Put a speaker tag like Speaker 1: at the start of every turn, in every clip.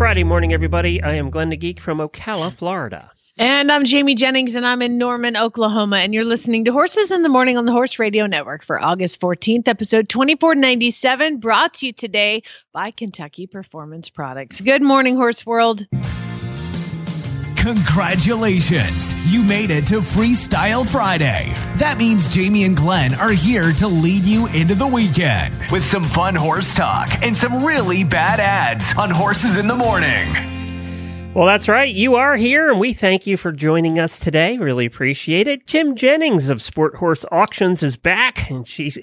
Speaker 1: Friday morning, everybody. I am Glenn the Geek from Ocala, Florida.
Speaker 2: And I'm Jamie Jennings, and I'm in Norman, Oklahoma. And you're listening to Horses in the Morning on the Horse Radio Network for August 14th, episode 2497, brought to you today by Kentucky Performance Products. Good morning, Horse World.
Speaker 3: Congratulations! You made it to Freestyle Friday. That means Jamie and Glenn are here to lead you into the weekend with some fun horse talk and some really bad ads on Horses in the Morning.
Speaker 1: Well, that's right. You are here, and we thank you for joining us today. Really appreciate it. Tim Jennings of Sport Horse Auctions is back, and she's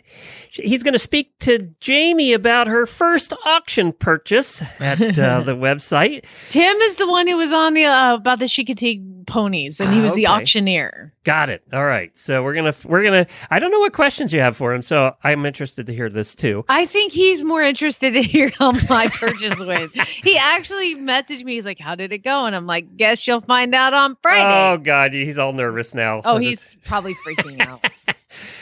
Speaker 1: he's going to speak to Jamie about her first auction purchase at uh, the website.
Speaker 2: Tim is the one who was on the uh, about the Chincoteague ponies, and he
Speaker 1: Ah,
Speaker 2: was the
Speaker 1: okay.
Speaker 2: auctioneer.
Speaker 1: Got it. All right. So we're gonna we're gonna. I don't know what questions you have for him, so I'm interested to hear this too.
Speaker 2: I think he's more interested to hear how my purchase went. He actually messaged me. He's like, "How did it go?" And I'm like, "Guess you'll find out on Friday."
Speaker 1: Oh God, he's all nervous now.
Speaker 2: Oh, he's probably freaking out.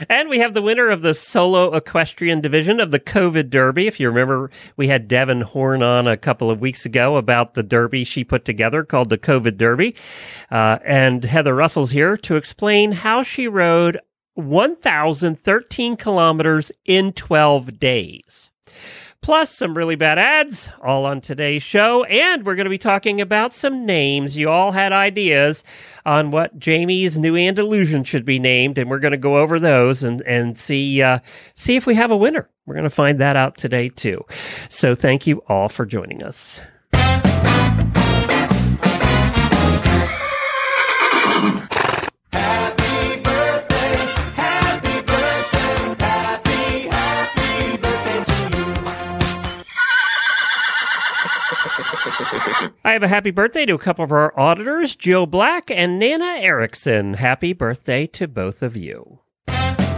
Speaker 1: And we have the winner of the solo equestrian division of the COVID Derby. If you remember, we had Devin Horn on a couple of weeks ago about the Derby she put together called the COVID Derby. Uh, and Heather Russell's here to explain how she rode 1,013 kilometers in 12 days. Plus, some really bad ads, all on today's show. And we're going to be talking about some names. You all had ideas on what Jamie's new Andalusian should be named, and we're going to go over those and, and see, uh, see if we have a winner. We're going to find that out today, too. So, thank you all for joining us. I have a happy birthday to a couple of our auditors, Joe Black and Nana Erickson. Happy birthday to both of you.
Speaker 2: I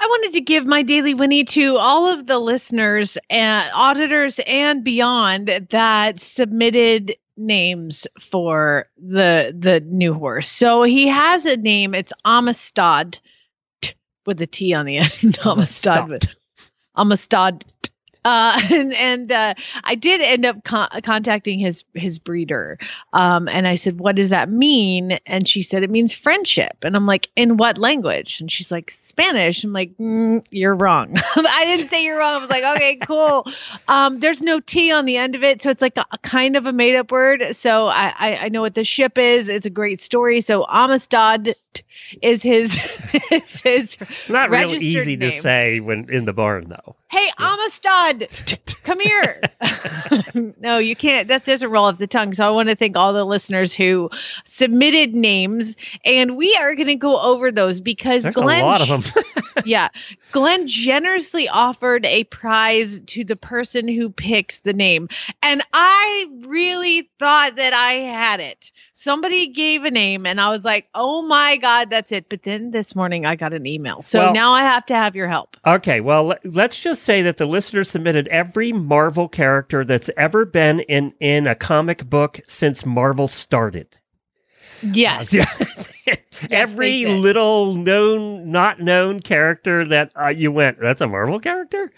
Speaker 2: wanted to give my daily Winnie to all of the listeners and auditors and beyond that submitted names for the the new horse. So he has a name. It's Amistad with a T on the end. Amistad. Amistad. Uh, and and uh, I did end up con- contacting his his breeder, um, and I said, "What does that mean?" And she said, "It means friendship." And I'm like, "In what language?" And she's like, "Spanish." I'm like, mm, "You're wrong." I didn't say you're wrong. I was like, "Okay, cool." Um, there's no T on the end of it, so it's like a, a kind of a made up word. So I, I I know what the ship is. It's a great story. So Amistad is his is his
Speaker 1: Not real
Speaker 2: registered
Speaker 1: easy to say when in the barn, though.
Speaker 2: Hey, Amistad, come here. no, you can't. That doesn't roll off the tongue. So I want to thank all the listeners who submitted names, and we are going to go over those because
Speaker 1: There's
Speaker 2: Glenn,
Speaker 1: a lot of them.
Speaker 2: yeah, Glenn generously offered a prize to the person who picks the name, and I really thought that I had it. Somebody gave a name, and I was like, "Oh my god, that's it!" But then this morning, I got an email, so
Speaker 1: Well-
Speaker 2: now I have to have your help.
Speaker 1: Okay, well, let's just say that the listener submitted every Marvel character that's ever been in in a comic book since Marvel started.
Speaker 2: Yes.
Speaker 1: every
Speaker 2: they did.
Speaker 1: little known, not known character that uh, you went, that's a Marvel character.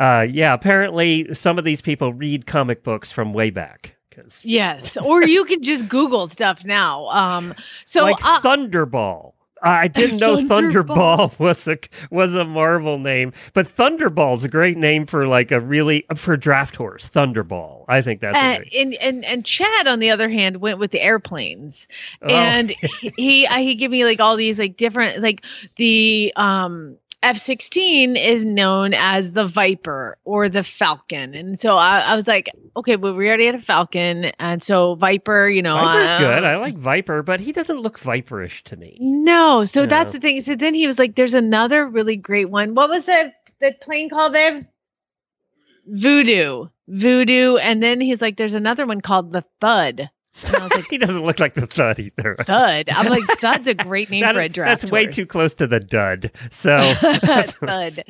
Speaker 1: Uh, yeah, apparently some of these people read comic books from way back.
Speaker 2: Yes, or you can just Google stuff now. Um, so
Speaker 1: like
Speaker 2: uh,
Speaker 1: Thunderball. I didn't know
Speaker 2: Thunderball.
Speaker 1: Thunderball was a was a Marvel name, but Thunderball's a great name for like a really for a draft horse. Thunderball. I think that's
Speaker 2: and,
Speaker 1: great.
Speaker 2: and and and Chad, on the other hand, went with the airplanes,
Speaker 1: Oh.
Speaker 2: and he he, uh, he gave me like all these like different like the um F sixteen is known as the Viper or the Falcon, and so I, I was like, okay, well we already had a Falcon, and so Viper, you know,
Speaker 1: Viper's
Speaker 2: uh,
Speaker 1: good. I like Viper, but he doesn't look viperish to me.
Speaker 2: No, so
Speaker 1: No.
Speaker 2: that's the thing. So then he was like, "There's another really great one. What was the the plane called, Viv? Voodoo, Voodoo, and then he's like, "There's another one called the Thud." And I was like,
Speaker 1: he doesn't look like the thud either.
Speaker 2: Thud. I'm like, Thud's a great name
Speaker 1: That-
Speaker 2: for a draft.
Speaker 1: that's way
Speaker 2: horse.
Speaker 1: too close to the dud. So that's-
Speaker 2: Thud.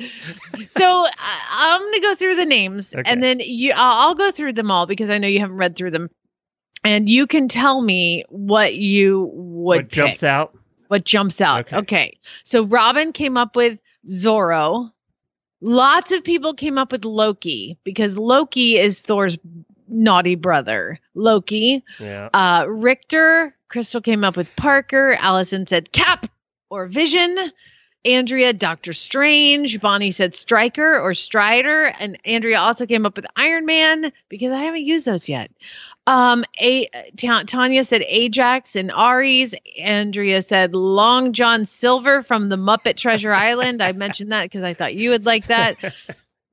Speaker 2: So I'm going to go through the names,
Speaker 1: Okay.
Speaker 2: and then you. I'll, I'll go through them all because I know you haven't read through them, and you can tell me what you would
Speaker 1: what jumps out?
Speaker 2: What jumps out?
Speaker 1: Okay.
Speaker 2: Okay. So Robin came up with Zorro. Lots of people came up with Loki because Loki is Thor's naughty brother. Loki.
Speaker 1: Yeah.
Speaker 2: Uh, Richter, Crystal came up with Parker. Allison said Cap or Vision. Andrea, Doctor Strange. Bonnie said Striker or Strider. And Andrea also came up with Iron Man because I haven't used those yet. Um, a Ta- Tanya said Ajax and Ares. Andrea said Long John Silver from the Muppet Treasure Island. I mentioned that because I thought you would like that.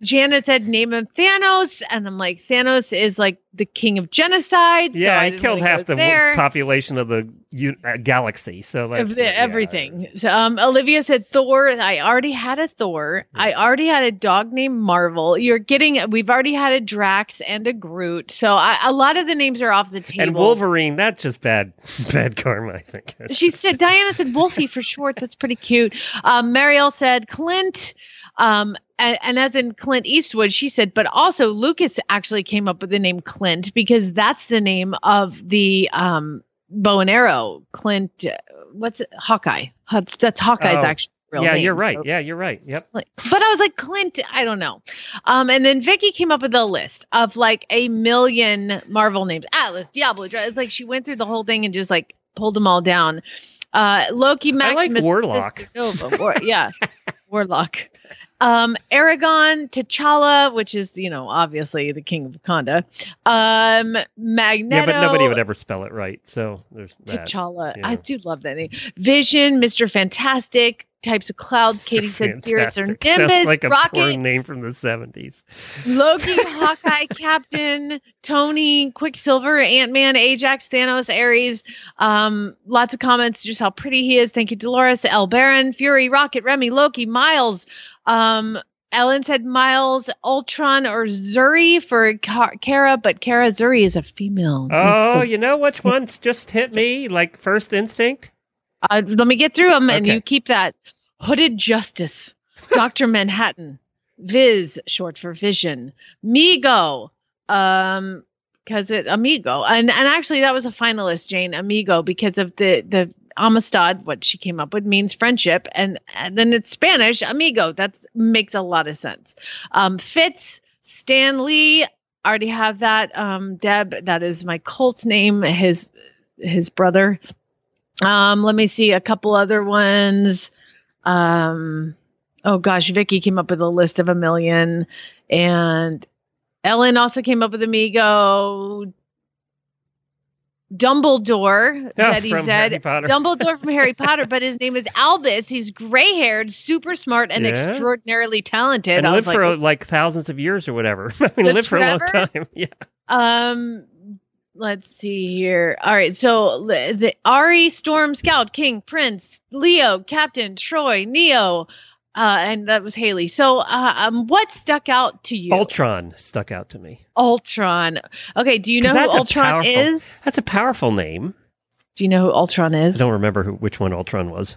Speaker 2: Janet said name him Thanos, and I'm like Thanos is like the king of genocide. so
Speaker 1: Yeah,
Speaker 2: I
Speaker 1: he killed half the
Speaker 2: there.
Speaker 1: population of the u- uh, galaxy. So that's
Speaker 2: the-
Speaker 1: yeah.
Speaker 2: everything. So, um, Olivia said Thor. I already had a Thor. I already had a dog named Marvel. You're getting. We've already had a Drax and a Groot. So I, a lot of the names are off the table.
Speaker 1: And Wolverine, that's just bad, bad karma. I think.
Speaker 2: She said Diana said Wolfie for short. That's pretty cute. Um, Mariel said Clint. Um, and, and as in Clint Eastwood, she said, but also Lucas actually came up with the name Clint because that's the name of the um, bow and arrow. Clint, uh, what's it? Hawkeye? That's, that's Hawkeye's
Speaker 1: Oh.
Speaker 2: actually real
Speaker 1: yeah,
Speaker 2: name.
Speaker 1: you're right.
Speaker 2: so-
Speaker 1: Yeah, you're right. Yep.
Speaker 2: But I was like, Clint, I don't know. Um, and then Vicky came up with a list of like a million Marvel names. Atlas, Diablo, it's like she went through the whole thing and just like pulled them all down. Uh, Loki, Maximus,
Speaker 1: Warlock.
Speaker 2: Nova, War- yeah, Warlock. Um, Aragon, T'Challa, which is you know obviously the king of Wakanda. Um, Magneto.
Speaker 1: Yeah, but nobody would ever spell it right. So there's that.
Speaker 2: T'Challa.
Speaker 1: yeah.
Speaker 2: I do love that name. Vision, Mr. Fantastic, types of clouds. Katie said Fierce or.
Speaker 1: Sounds
Speaker 2: Nimbus,
Speaker 1: like a
Speaker 2: Rocket,
Speaker 1: name from the 70s.
Speaker 2: Loki, Hawkeye, Captain, Tony, Quicksilver, Ant Man, Ajax, Thanos, Ares. Um, lots of comments just how pretty he is. Thank you, Dolores, El Baron, Fury, Rocket, Remy, Loki, Miles. Um, Ellen said Miles, Ultron, or Zuri for Ka- Kara, but Kara Zuri is a female.
Speaker 1: Oh,
Speaker 2: the-
Speaker 1: you know which ones just hit me like first instinct?
Speaker 2: Uh, let me get through them, and you keep that. Hooded Justice, Doctor Manhattan, Viz, short for Vision, Migo, um, because it Amigo, and and actually that was a finalist, Jane Amigo, because of the the Amistad, what she came up with means friendship, and and then it's Spanish, Amigo. That makes a lot of sense. Um, Fitz, Stan Lee, already have that. Um, Deb, that is my cult name. His his brother. Um, let me see a couple other ones. Um, oh gosh, Vicky came up with a list of a million, and Ellen also came up with Amigo. Dumbledore, that he
Speaker 1: from
Speaker 2: said. Dumbledore from Harry Potter, but his name is Albus. He's gray haired, super smart, and
Speaker 1: Yeah.
Speaker 2: extraordinarily talented.
Speaker 1: and
Speaker 2: I
Speaker 1: lived
Speaker 2: was
Speaker 1: for
Speaker 2: like,
Speaker 1: like thousands of years or whatever. I mean, lived for a long time. Yeah.
Speaker 2: Um, let's see here. All right, so the Ari, Storm, Scout, King, Prince, Leo, Captain, Troy, Neo, uh, and that was Haley. So, uh, um, what stuck out to you?
Speaker 1: Ultron stuck out to me.
Speaker 2: Ultron. Okay, do you know who Ultron
Speaker 1: powerful-
Speaker 2: is?
Speaker 1: That's a powerful name.
Speaker 2: Do you know who Ultron is?
Speaker 1: I don't remember who which one Ultron was.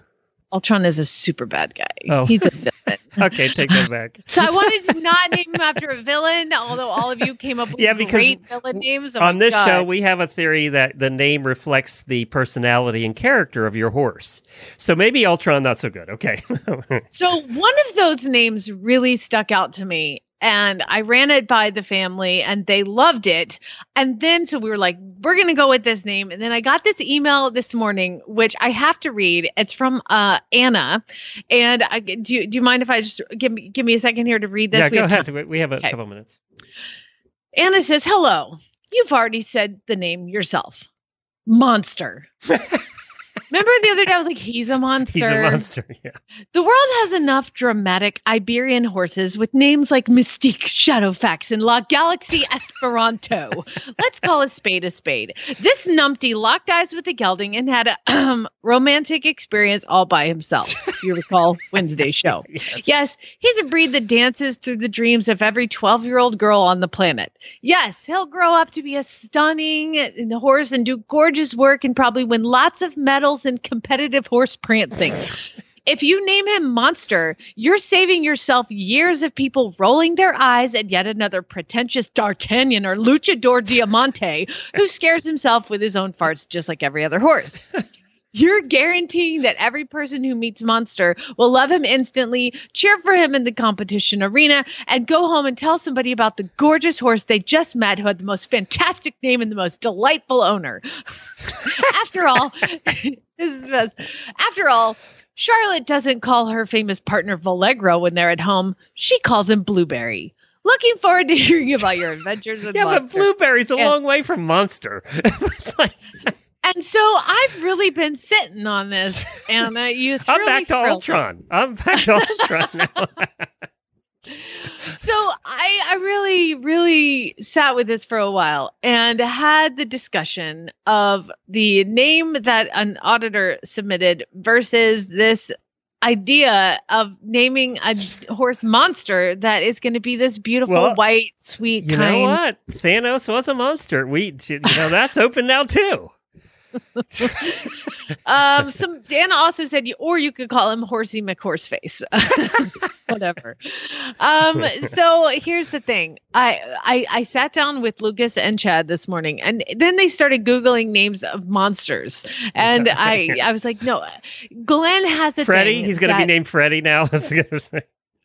Speaker 2: Ultron is a super bad guy.
Speaker 1: Oh.
Speaker 2: He's a.
Speaker 1: Okay, take that back.
Speaker 2: So I wanted to not name him after a villain, although all of you came up with
Speaker 1: Yeah, because
Speaker 2: great villain names. Oh
Speaker 1: On this
Speaker 2: God.
Speaker 1: show, we have a theory that the name reflects the personality and character of your horse. So maybe Ultron not so good. Okay.
Speaker 2: So one of those names really stuck out to me. And I ran it by the family and they loved it. And then so we were like, we're gonna go with this name. And then I got this email this morning, which I have to read. It's from uh Anna. And I do you, do you mind if I just give me give me a second here to read this?
Speaker 1: yeah,
Speaker 2: We
Speaker 1: go
Speaker 2: have
Speaker 1: ahead.
Speaker 2: time.
Speaker 1: We have a
Speaker 2: Okay.
Speaker 1: couple minutes.
Speaker 2: Anna says, Hello. You've already said the name yourself. Monster. Remember the other day I was like, he's a monster.
Speaker 1: He's a monster. Yeah.
Speaker 2: The world has enough dramatic Iberian horses with names like Mystique, Shadowfax, and La Galaxy Esperanto. Let's call a spade a spade. This numpty locked eyes with a gelding and had a um, romantic experience all by himself. You recall Wednesday's show.
Speaker 1: Yes.
Speaker 2: Yes, he's a breed that dances through the dreams of every 12 year old girl on the planet. Yes, he'll grow up to be a stunning horse and do gorgeous work and probably win lots of medals in competitive horse prancing. If you name him Monster, you're saving yourself years of people rolling their eyes at yet another pretentious D'Artagnan or Luchador Diamante who scares himself with his own farts just like every other horse. You're guaranteeing that every person who meets Monster will love him instantly, cheer for him in the competition arena, and go home and tell somebody about the gorgeous horse they just met who had the most fantastic name and the most delightful owner. After all, this is best. After all, Charlotte doesn't call her famous partner Valegro when they're at home. She calls him Blueberry. Looking forward to hearing about your adventures with
Speaker 1: Yeah, but blueberry's a
Speaker 2: And-
Speaker 1: long way from monster. it's like
Speaker 2: And so I've really been sitting on this, and uh, you
Speaker 1: I'm back to
Speaker 2: a
Speaker 1: Ultron. I'm back to Ultron now.
Speaker 2: So I, I really, really sat with this for a while and had the discussion of the name that an auditor submitted versus this idea of naming a horse monster that is going to be this beautiful
Speaker 1: Well,
Speaker 2: white, sweet,
Speaker 1: You
Speaker 2: kind.
Speaker 1: know what? Thanos was a monster. We, you know, that's open now too.
Speaker 2: Um, some Dana also said, or you could call him Horsey McHorseface, whatever. Um, so here's the thing: I, I I sat down with Lucas and Chad this morning, and then they started googling names of monsters, and I I was like, no, Glenn has a
Speaker 1: Freddy, he's going to be named Freddy now. I was gonna say.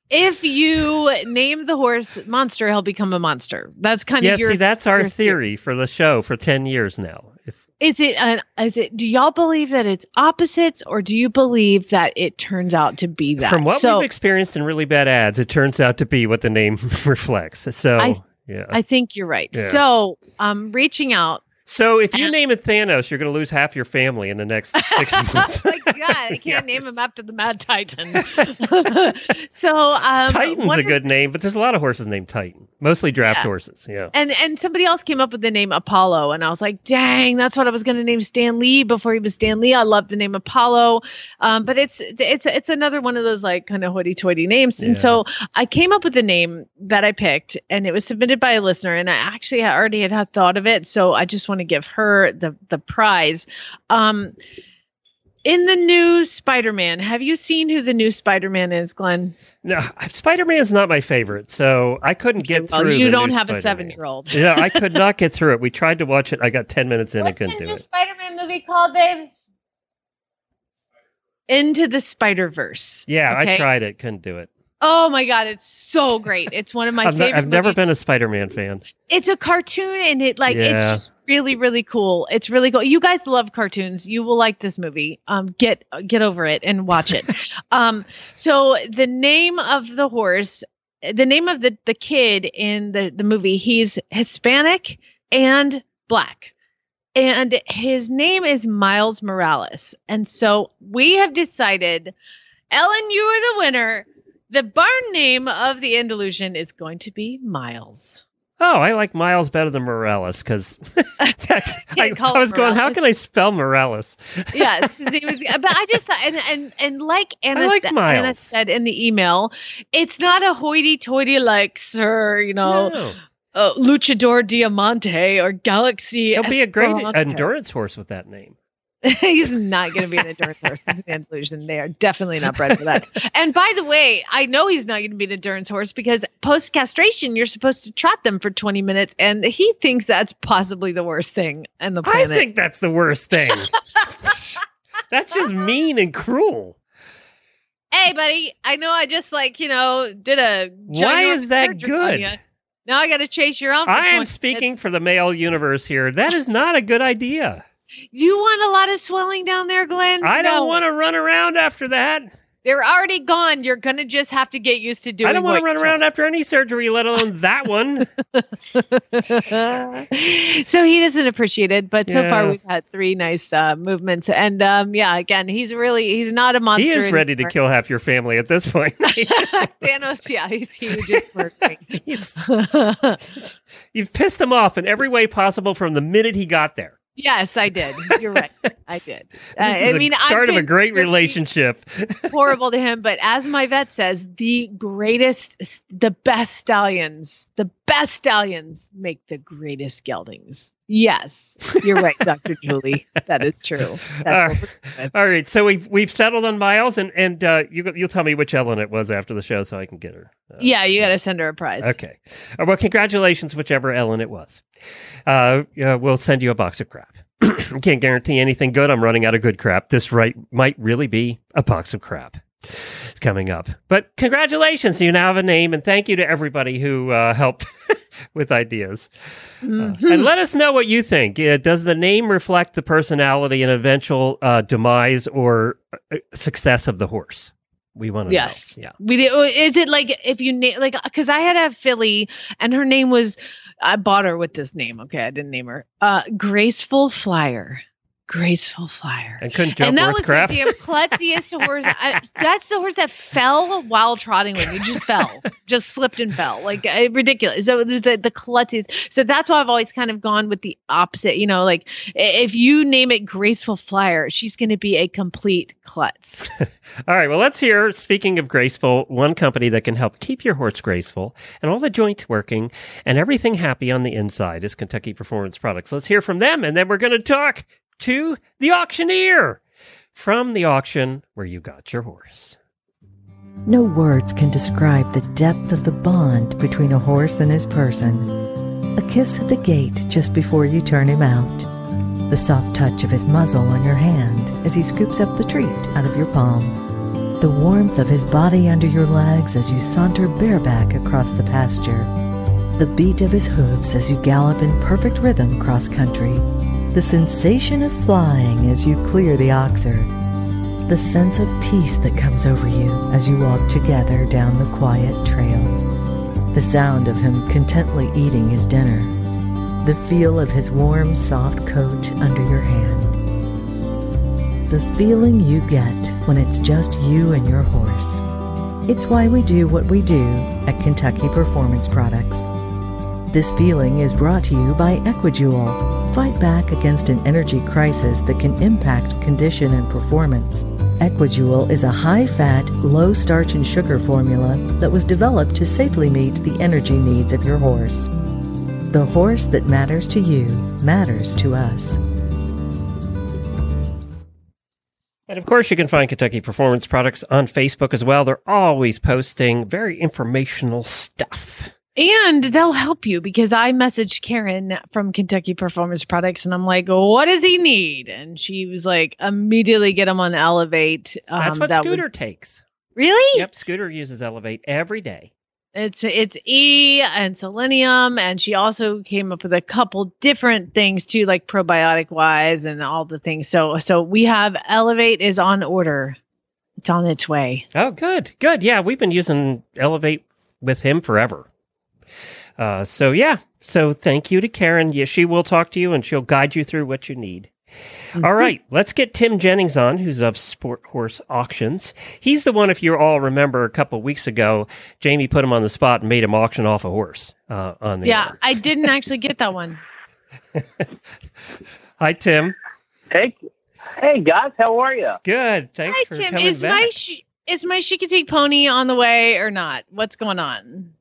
Speaker 2: If you name the horse monster, he'll become a monster. That's kind
Speaker 1: yeah,
Speaker 2: of your.
Speaker 1: see, that's our
Speaker 2: your
Speaker 1: theory for the show for ten years now. If
Speaker 2: Is it an? Is it? Do y'all believe that it's opposites, or do you believe that it turns out to be that?
Speaker 1: from what
Speaker 2: so
Speaker 1: we've experienced in really bad ads, it turns out to be what the name reflects. So,
Speaker 2: I-
Speaker 1: yeah.
Speaker 2: I think you're right.
Speaker 1: Yeah.
Speaker 2: So I'm reaching out.
Speaker 1: So if you name it Thanos, you're going to lose half your family in the next six months.
Speaker 2: oh my god, I can't
Speaker 1: Yeah.
Speaker 2: name him after the Mad Titan. so um,
Speaker 1: Titan's a good name, but there's a lot of horses named Titan, mostly draft
Speaker 2: Yeah.
Speaker 1: horses. Yeah.
Speaker 2: And and somebody else came up with the name Apollo, and I was like, dang, that's what I was going to name Stan Lee before he was Stan Lee. I love the name Apollo, um, but it's it's it's another one of those like kind of hoity-toity names. And so I came up with the name that I picked, and it was submitted by a listener, and I actually already had, had thought of it, so I just want to give her the the prize. Um, in the new Spider-Man, have you seen who the new Spider-Man is, Glenn?
Speaker 1: No, Spider Man's not my favorite, so I couldn't get
Speaker 2: Well,
Speaker 1: through.
Speaker 2: you
Speaker 1: the
Speaker 2: don't
Speaker 1: new
Speaker 2: have a
Speaker 1: Spider-Man.
Speaker 2: seven-year-old.
Speaker 1: yeah, I could not get through it. We tried to watch it. I got ten minutes in and
Speaker 2: What's the
Speaker 1: couldn't do
Speaker 2: new
Speaker 1: it.
Speaker 2: Spider-Man movie called, babe? Into the Spider Verse.
Speaker 1: Yeah, I tried it, couldn't do it.
Speaker 2: Oh my god, it's so great! It's one of my
Speaker 1: I've, ne-
Speaker 2: favorite.
Speaker 1: I've never
Speaker 2: movies.
Speaker 1: been a Spider Man fan.
Speaker 2: It's a cartoon, and it like it's just really, really cool. It's really cool. You guys love cartoons. You will like this movie. Um, get get over it and watch it. um, so the name of the horse, the name of the the kid in the the movie, he's Hispanic and black. And his name is Miles Morales. And so we have decided, Ellen, you are the winner. The barn name of the Andalusian is going to be Miles.
Speaker 1: Oh, I like Miles better than Morales because I, I was going. How can I spell Morales?
Speaker 2: yes, his name is. But I just and and and like Anna,
Speaker 1: like
Speaker 2: sa-
Speaker 1: Miles.
Speaker 2: Anna said in the email, it's not a hoity-toity like Sir, you know,
Speaker 1: No.
Speaker 2: uh, Luchador Diamante or Galaxy.
Speaker 1: He'll be a great endurance horse with that name.
Speaker 2: He's not going to be an endurance horse. An They are definitely not bred for that. and by the way, I know he's not going to be an endurance horse because post castration, you're supposed to trot them for 20 minutes, and he thinks that's possibly the worst thing on the planet.
Speaker 1: I think that's the worst thing. that's just mean and cruel.
Speaker 2: hey, buddy, I know I just like you know did a.
Speaker 1: Why is that good?
Speaker 2: Now I got to chase your own.
Speaker 1: I
Speaker 2: 20
Speaker 1: am
Speaker 2: minutes.
Speaker 1: speaking for the male universe here. That is not a good idea.
Speaker 2: You want a lot of swelling down there, Glenn?
Speaker 1: I don't want to run around after that.
Speaker 2: They're already gone. You're gonna just have to get used to doing. It.
Speaker 1: I don't want to run around after any surgery, let alone that one.
Speaker 2: so he doesn't appreciate it, but so far we've had three nice uh, movements, and um, yeah, again, he's really he's not a monster.
Speaker 1: he is ready to kill half your family at this point.
Speaker 2: Thanos. Yeah, he's huge. It's working.
Speaker 1: He's, you've pissed him off in every way possible from the minute he got there.
Speaker 2: Yes, I did. You're right. I did. Uh,
Speaker 1: This is
Speaker 2: I mean,
Speaker 1: start of a great relationship.
Speaker 2: horrible to him, but as my vet says, the greatest, the best stallions, the best stallions make the greatest geldings. Yes, you're right, Dr. Julie. That is true.
Speaker 1: All right. All right, so we've we've settled on Miles, and and uh, you you'll tell me which Ellen it was after the show, so I can get her. Uh,
Speaker 2: Yeah, you got to send her a prize.
Speaker 1: Okay. Uh, well, congratulations, whichever Ellen it was. Uh, we'll send you a box of crap. Can't guarantee anything good. I'm running out of good crap. This right might really be a box of crap. Coming up. But congratulations, you now have a name, and thank you to everybody who uh, helped with ideas. Uh,
Speaker 2: Mhm.
Speaker 1: and let us know what you think. Uh, does the name reflect the personality and eventual uh, demise or uh, success of the horse? We want to
Speaker 2: Yes.
Speaker 1: know. Yeah.
Speaker 2: We do. Is it like if you name like because I had a filly and her name was I bought her with this name. Okay, I didn't name her. Uh, Graceful Flyer. Graceful Flyer.
Speaker 1: And couldn't jump
Speaker 2: and that
Speaker 1: worth
Speaker 2: was
Speaker 1: crap.
Speaker 2: like the klutziest horse. I, that's the horse that fell while trotting with me. Just fell, just slipped and fell, like uh, ridiculous. So there's the the klutziest. So that's why I've always kind of gone with the opposite. You know, like if you name it Graceful Flyer, she's going to be a complete klutz.
Speaker 1: All right, well, let's hear, speaking of graceful, one company that can help keep your horse graceful and all the joints working and everything happy on the inside is Kentucky Performance Products. Let's hear from them, and then we're going to talk to the auctioneer from the auction where you got your horse.
Speaker 4: No words can describe the depth of the bond between a horse and his person. A kiss at the gate just before you turn him out. The soft touch of his muzzle on your hand as he scoops up the treat out of your palm. The warmth of his body under your legs as you saunter bareback across the pasture. The beat of his hooves as you gallop in perfect rhythm cross country. The sensation of flying as you clear the oxer the sense of peace that comes over you as you walk together down the quiet trail, the sound of him contently eating his dinner, the feel of his warm, soft coat under your hand, the feeling you get when it's just you and your horse. It's why we do what we do at Kentucky Performance Products. This feeling is brought to you by EquiJewel. Fight back against an energy crisis that can impact condition and performance. EquiJewel is a high fat, low starch and sugar formula that was developed to safely meet the energy needs of your horse. The horse that matters to you matters to us.
Speaker 1: And of course, you can find Kentucky Performance Products on Facebook as well. They're always posting very informational stuff.
Speaker 2: And they'll help you because I messaged Karen from Kentucky Performance Products and I'm like, what does he need? And she was like, immediately get him on Elevate.
Speaker 1: That's
Speaker 2: Um,
Speaker 1: what
Speaker 2: that
Speaker 1: Scooter
Speaker 2: would-
Speaker 1: takes.
Speaker 2: really?
Speaker 1: Yep, Scooter uses Elevate every day.
Speaker 2: It's it's E and selenium, and she also came up with a couple different things too, like probiotic wise and all the things. So so we have Elevate is on order. It's on its way.
Speaker 1: Oh, good, good. Yeah, we've been using Elevate with him forever. Uh, so yeah, so thank you to Karen. Yeah, she will talk to you and she'll guide you through what you need. All right, let's get Tim Jennings on, who's of Sport Horse Auctions. He's the one, if you all remember, a couple weeks ago, Jamie put him on the spot and made him auction off a horse uh, on the
Speaker 2: Yeah. I didn't actually get that one.
Speaker 1: Hi, Tim.
Speaker 5: Hey, hey guys, how are you?
Speaker 1: Good. Thanks
Speaker 2: Hi
Speaker 1: for
Speaker 2: Tim,
Speaker 1: coming
Speaker 2: is
Speaker 1: back.
Speaker 2: my sh- is my Chincoteague pony on the way or not? What's going on?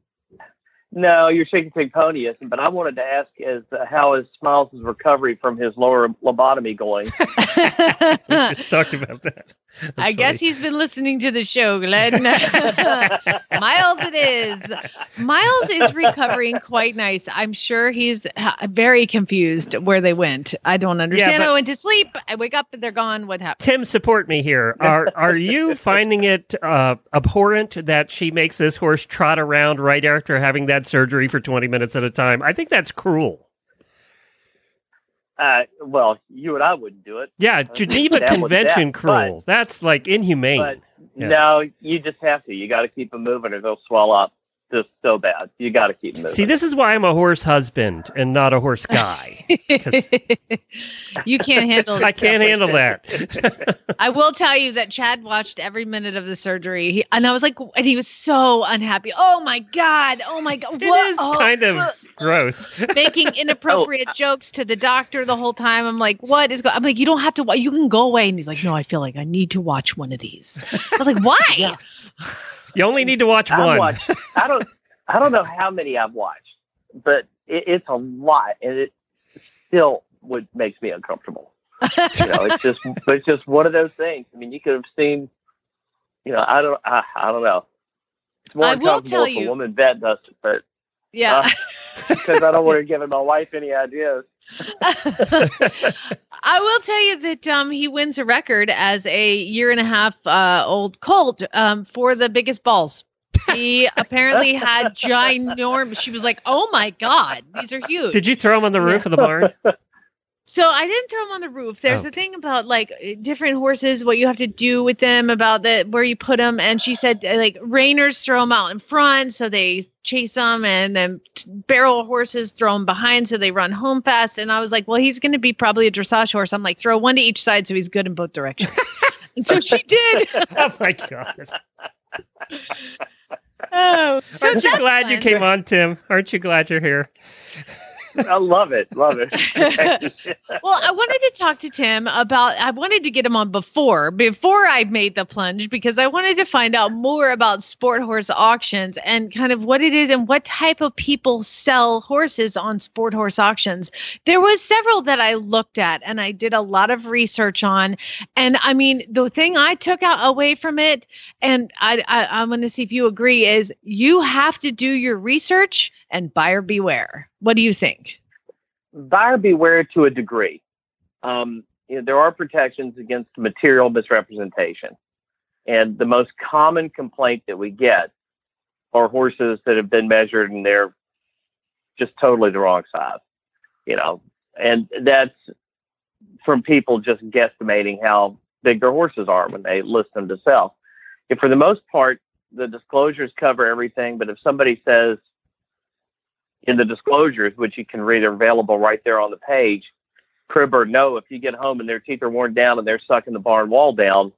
Speaker 5: No, you're Chincoteague pony isn't, but I wanted to ask is uh, how is Smiles' recovery from his lower lobotomy going?
Speaker 1: we just talked about that. That's
Speaker 2: I guess he's been listening to the show, Glenn. Miles, it is. Miles is recovering quite nice. I'm sure he's ha- very confused where they went. I don't understand.
Speaker 1: but-
Speaker 2: I went to sleep. I wake up and they're gone. What happened?
Speaker 1: Tim, support me here. Are are you finding it uh, abhorrent that she makes this horse trot around right after having that surgery for twenty minutes at a time? I think that's cruel.
Speaker 5: Uh, well, you and I wouldn't do it.
Speaker 1: Yeah, Geneva
Speaker 5: That
Speaker 1: Convention
Speaker 5: that,
Speaker 1: cruel. That's like inhumane.
Speaker 5: But
Speaker 1: Yeah.
Speaker 5: no, you just have to. You got to keep them moving, or they'll swell up just so bad. You got to keep moving.
Speaker 1: See, this is why I'm a horse husband and not a horse guy. 'Cause
Speaker 2: you can't handle.
Speaker 1: I can't
Speaker 2: like
Speaker 1: handle
Speaker 2: this.
Speaker 1: that.
Speaker 2: I will tell you that Chad watched every minute of the surgery, he, and I was like, and he was so unhappy. Oh my god! Oh my god!
Speaker 1: It
Speaker 2: what?
Speaker 1: is
Speaker 2: Oh,
Speaker 1: kind of
Speaker 2: uh,
Speaker 1: gross.
Speaker 2: making inappropriate jokes to the doctor the whole time. I'm like, what is going? I'm like, you don't have to. wa- You can go away. And he's like, no, I feel like I need to watch one of these. I was like, why?
Speaker 1: You only need to watch
Speaker 5: I've
Speaker 1: one.
Speaker 5: watched- I don't. I don't know how many I've watched, but it, it's a lot, and it still would makes me uncomfortable. You know, it's just it's just one of those things. I mean, you could have seen. You know, I don't. I, I don't know. It's more
Speaker 2: I will
Speaker 5: uncomfortable
Speaker 2: tell
Speaker 5: if a
Speaker 2: you-
Speaker 5: woman vet does it, but
Speaker 2: Yeah.
Speaker 5: Uh, because I don't want to give my wife any ideas.
Speaker 2: I will tell you that um, he wins a record as a year and a half uh, old colt um, for the biggest balls. He apparently had ginormous. She was like, "Oh my god, these are huge."
Speaker 1: Did you throw him on the roof of the barn?
Speaker 2: So I didn't throw them on the roof. There's a thing about like different horses, what you have to do with them, about the where you put them. And she said uh, like reiners throw them out in front, so they chase them, and then barrel horses throw them behind, so they run home fast. And I was like, well, he's going to be probably a dressage horse. I'm like, throw one to each side, so he's good in both directions. and so she did.
Speaker 1: oh my god!
Speaker 2: oh, so
Speaker 1: Aren't you glad you came on, Tim? Aren't you glad you're here?
Speaker 5: I love it. Love it.
Speaker 2: well, I wanted to talk to Tim about. I wanted to get him on before before I made the plunge because I wanted to find out more about sport horse auctions and kind of what it is and what type of people sell horses on sport horse auctions. There was several that I looked at and I did a lot of research on, and I mean the thing I took out away from it, and I, I I'm going to see if you agree is you have to do your research and buyer beware. What do you think?
Speaker 5: Buyer beware to a degree. Um, you know, there are protections against material misrepresentation. And the most common complaint that we get are horses that have been measured and they're just totally the wrong size, you know, and that's from people just guesstimating how big their horses are when they list them to sell. If for the most part, the disclosures cover everything, but if somebody says, in the disclosures, which you can read are available right there on the page. Crib or no, if you get home and their teeth are worn down and they're sucking the barn wall down,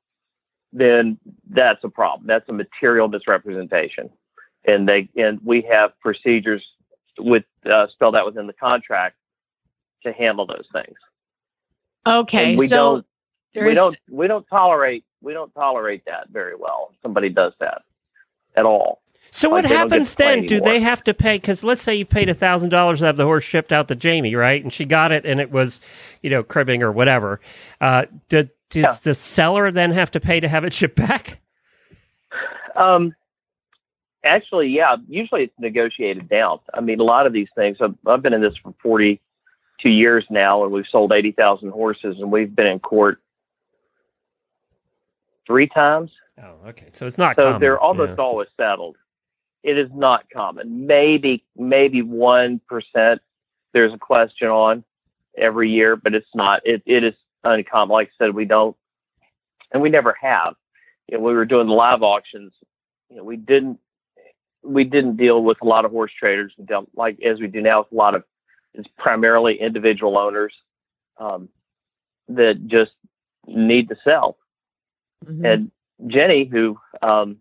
Speaker 5: then that's a problem. That's a material misrepresentation, and they and we have procedures with uh, spelled out within the contract to handle those things.
Speaker 2: Okay,
Speaker 5: And we
Speaker 2: so
Speaker 5: don't we don't we don't tolerate we don't tolerate that very well. Somebody does that at all.
Speaker 1: So what
Speaker 5: they don't get
Speaker 1: happens then? Do they have to pay? Because let's say you paid a thousand dollars to have the horse shipped out to Jamie, right? And she got it, and it was, you know, cribbing or whatever. Uh, did, does
Speaker 5: Yeah.
Speaker 1: the seller then have to pay to have it shipped back?
Speaker 5: Um, actually, yeah. Usually it's negotiated down. I mean, a lot of these things. I've, I've been in this for forty-two years now, and we've sold eighty thousand horses, and we've been in court three times.
Speaker 1: Oh, okay. So it's not.
Speaker 5: So
Speaker 1: common.
Speaker 5: they're almost
Speaker 1: Yeah.
Speaker 5: always settled. It is not common. Maybe maybe one percent. There's a question on every year, but it's not. It it is uncommon. Like I said, we don't, and we never have. You know, we were doing the live auctions. You know, we didn't we didn't deal with a lot of horse traders. We dealt like as we do now with a lot of it's primarily individual owners um, that just need to sell.
Speaker 2: Mhm.
Speaker 5: And Jenny, who um,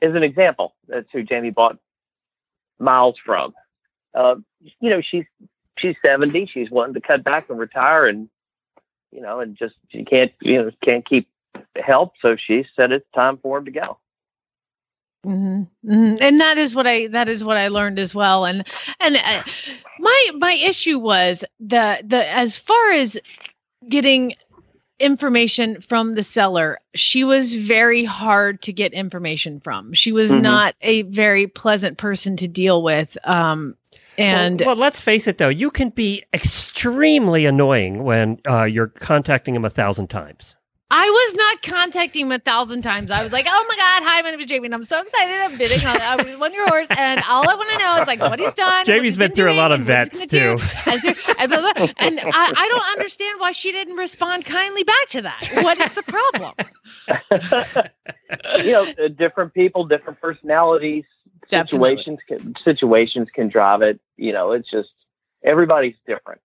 Speaker 5: is an example, that's who Jamie bought Miles from. Uh, you know, she's she's seventy. She's wanting to cut back and retire, and you know, and just she can't you know can't keep help. So she said it's time for him to go.
Speaker 2: hmm hmm And that is what I that is what I learned as well. And and uh, my my issue was the the as far as getting information from the seller, she was very hard to get information from. She was
Speaker 5: Mhm.
Speaker 2: not a very pleasant person to deal with. Um, and
Speaker 1: well, well, let's face it, though, you can be extremely annoying when uh, you're contacting them a thousand times.
Speaker 2: I was not contacting him a thousand times. I was like, "Oh my god, hi, my name is Jamie, and I'm so excited. I'm bidding on, I won your horse, and all I want to know is like what he's done.
Speaker 1: Jamie's been through a lot of vets too,
Speaker 2: and, and, blah, blah, and I, I, don't understand why she didn't respond kindly back to that. What is the
Speaker 5: problem? you know, uh, different people, different personalities, Definitely. situations can situations can drive it. You know, it's just everybody's different.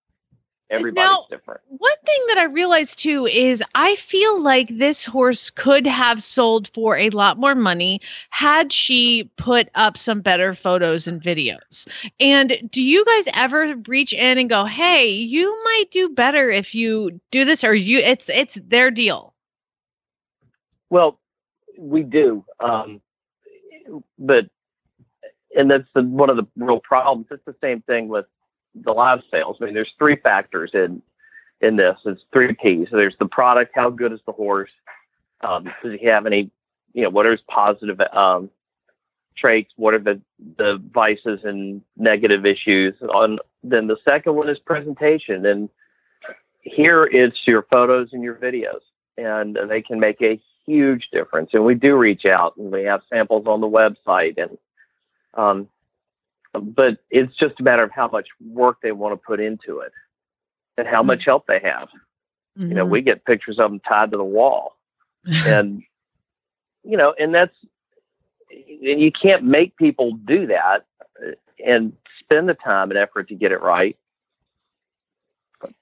Speaker 5: Everybody's now, different.
Speaker 2: One thing that I realized too is I feel like this horse could have sold for a lot more money had she put up some better photos and videos. And do you guys ever reach in and go, "Hey, you might do better if you do this," or you? It's it's their deal.
Speaker 5: Well, we do, um, but and that's the, one of the real problems. It's the same thing with the live sales. I mean, there's three factors in in this. It's three P's. So there's the product. How good is the horse? Um, does he have any? You know, what are his positive um, traits? What are the the vices and negative issues? On then the second one is presentation, and here it's your photos and your videos, and they can make a huge difference. And we do reach out, and we have samples on the website, and um, but it's just a matter of how much work they want to put into it and how mm-hmm. much help they have. Mm-hmm. You know, we mm-hmm. get pictures of them tied to the wall, and you know, and that's and you can't make people do that uh, and spend the time and effort to get it right.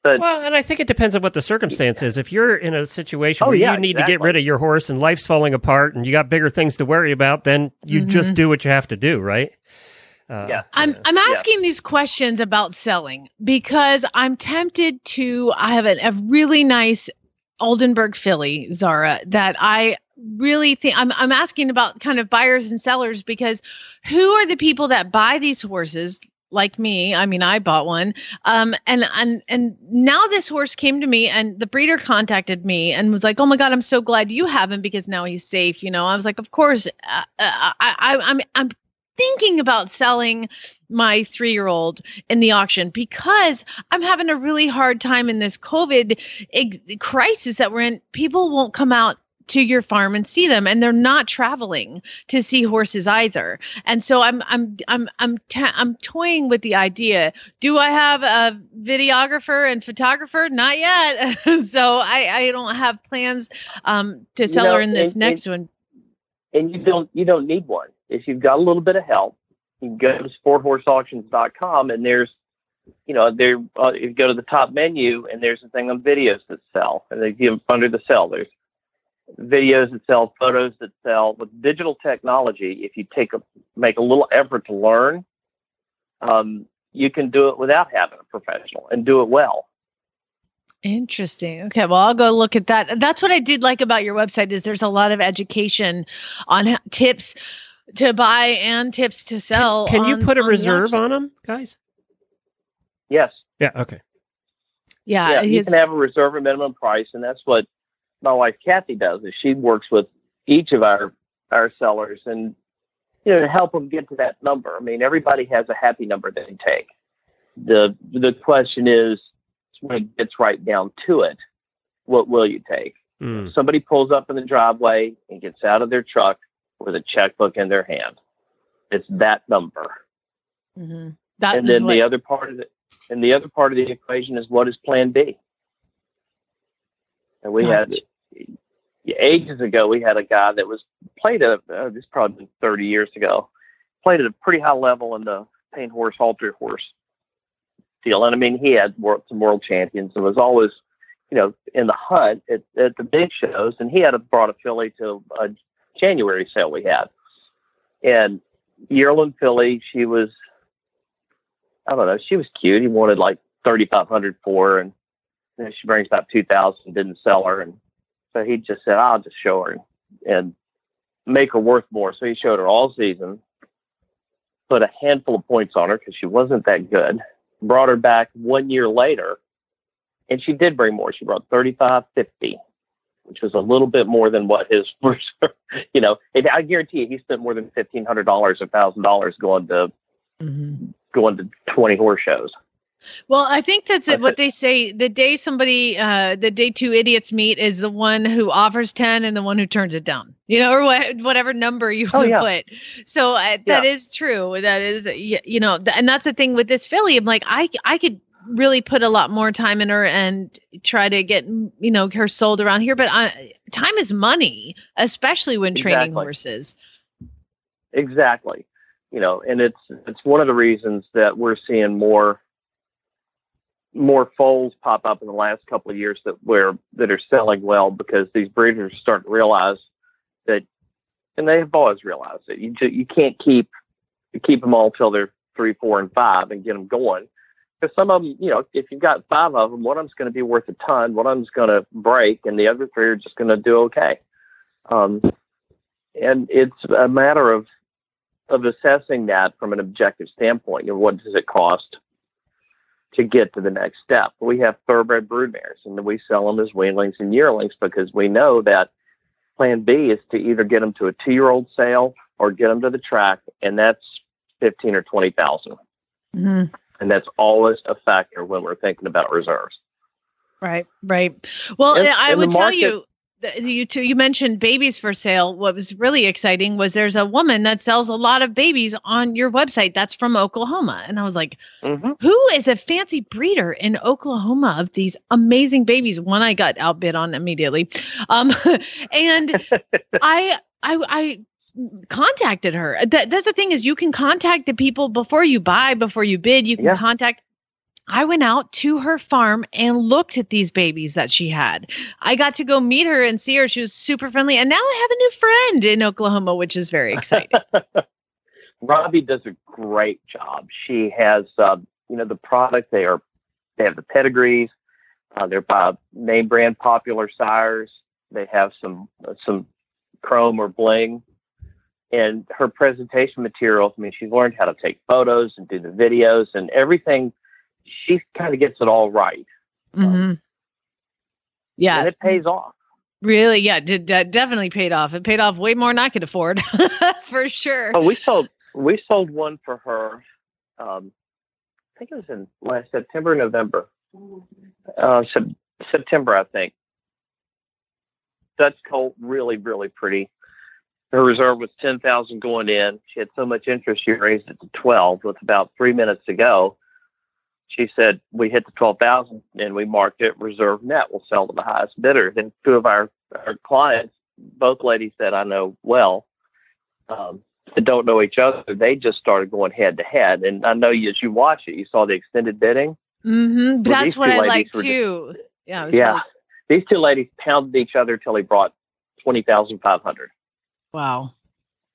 Speaker 1: But, well, and I think it depends on what the circumstance is. If you're in a situation oh, where yeah, you need exactly. to get rid of your horse and life's falling apart and you got bigger things to worry about, then you mm-hmm. just do what you have to do, right?
Speaker 5: Uh, yeah.
Speaker 2: I'm I'm asking yeah. these questions about selling because I'm tempted to I have a, a really nice Oldenburg filly, Zara, that I really think I'm I'm asking about kind of buyers and sellers because who are the people that buy these horses like me i mean i bought one um and and and now this horse came to me and the breeder contacted me and was like oh my god i'm so glad you have him because now he's safe you know i was like of course uh, uh I, I i'm i'm thinking about selling my three year old in the auction because I'm having a really hard time in this COVID ex- crisis that we're in. People won't come out to your farm and see them and they're not traveling to see horses either. And so i'm i'm i'm i'm ta- i'm toying with the idea. Do i have a videographer and photographer? Not yet. So i i don't have plans um to sell you know, her in this and, next
Speaker 5: and,
Speaker 2: one.
Speaker 5: and you don't you don't need one if you've got a little bit of help, you can go to sporthorseauctions.com and there's, you know, there uh, you go to the top menu and there's a thing on videos that sell, and they give them under the sell. There's videos that sell, photos that sell. With digital technology, if you take a make a little effort to learn, um, you can do it without having a professional and do it well.
Speaker 2: Interesting. Okay, well, I'll go look at that. That's what I did like about your website is there's a lot of education on tips to buy and tips to sell.
Speaker 1: Can, can on, you put a reserve on them, guys?
Speaker 5: Yes.
Speaker 1: Yeah. Okay.
Speaker 2: Yeah.
Speaker 5: yeah you can have a reserve a minimum price, and that's what my wife Kathy does. Is she works with each of our our sellers and you know to help them get to that number. I mean, everybody has a happy number they take. the The question is when it gets right down to it, what will you take? Mm. Somebody pulls up in the driveway and gets out of their truck with a checkbook in their hand. It's that number.
Speaker 2: Mm-hmm.
Speaker 5: That and then what... the other part of it, and the other part of the equation is what is Plan B. And we had ages ago, we had a guy that was played a uh, this probably 30 years ago, played at a pretty high level in the paint horse, halter horse deal. And I mean, he had world, some world champions and was always, you know, in the hunt at, at the big shows. And he had a, brought a filly to a January sale we had. And yearling filly, she was, I don't know, she was cute. He wanted like 3,500 for her. And then she brings about 2,000, didn't sell her. And so he just said, I'll just show her and, and make her worth more. So he showed her all season, put a handful of points on her because she wasn't that good, brought her back one year later. And she did bring more. She brought 35, 50 which was a little bit more than what his first, you know, I guarantee you he spent more than fifteen hundred dollars or thousand dollars going to mm-hmm. going to twenty horse shows.
Speaker 2: Well, I think that's it. What
Speaker 5: it.
Speaker 2: they say the day somebody, uh, the day two idiots meet is the one who offers 10 and the one who turns it down, you know, or what, whatever number you
Speaker 5: Oh,
Speaker 2: want to
Speaker 5: yeah.
Speaker 2: put. So uh, that is true. That is, y- you know, th- and that's the thing with this filly. I'm like, I, I could really put a lot more time in her and try to get, you know, her sold around here. But I, time is money, especially when training horses.
Speaker 5: Exactly. You know, and it's it's one of the reasons that we're seeing more more foals pop up in the last couple of years that where that are selling well because these breeders start to realize that, and they've always realized that You you can't keep keep them all till they're three, four, and five and get them going. Because some of them, you know, if you've got five of them, one of them's going to be worth a ton, one of them's going to break, and the other three are just going to do okay. Um, and it's a matter of of assessing that from an objective standpoint. You know, what does it cost to get to the next step? We have thoroughbred broodmares, and we sell them as weanlings and yearlings because we know that plan B is to either get them to a two-year-old sale or get them to the track, and that's fifteen or twenty thousand,
Speaker 2: Mhm.
Speaker 5: And that's always a factor when we're thinking about reserves.
Speaker 2: Right, right. Well,
Speaker 5: And-
Speaker 2: I
Speaker 5: and
Speaker 2: would tell you, you two, you mentioned babies for sale. What was really exciting was there's a woman that sells a lot of babies on your website. That's from Oklahoma, and I was like,
Speaker 5: Mm-hmm.
Speaker 2: who is a fancy breeder in Oklahoma of these amazing babies? One I got outbid on immediately, um, and I, I, I contacted her. That, that's the thing is you can contact the people before you buy, before you bid. You can
Speaker 5: Yeah.
Speaker 2: contact. I went out to her farm and looked at these babies that she had. I got to go meet her and see her. She was super friendly, and now I have a new friend in Oklahoma, which is very exciting.
Speaker 5: Robbie does a great job. She has, uh, you know, the product. They are, they have the pedigrees. Uh, they're by name brand popular sires. They have some some chrome or bling, and her presentation materials. I mean, she's learned how to take photos and do the videos and everything. She kind of gets it all right,
Speaker 2: Mhm. Yeah,
Speaker 5: and it pays off.
Speaker 2: Really? Yeah, did de- definitely paid off. It paid off way more than I could afford, for sure.
Speaker 5: Oh, we sold we sold one for her. Um, I think it was in last September, November, uh, sep- September, I think. Dutch colt, really, really pretty. Her reserve was ten thousand going in. She had so much interest, she raised it to twelve. With about three minutes to go, she said, "We hit the twelve thousand, and we marked it reserve net. We'll sell to the highest bidder." Then two of our our clients, both ladies that I know well, um, that don't know each other, they just started going head to head. And I know you, as you watch it, you saw the extended bidding.
Speaker 2: Mm-hmm.
Speaker 5: Well,
Speaker 2: That's what I like
Speaker 5: were just-
Speaker 2: too. Yeah. It was
Speaker 5: yeah,
Speaker 2: really-
Speaker 5: these two ladies pounded each other till they brought twenty thousand five hundred.
Speaker 2: Wow.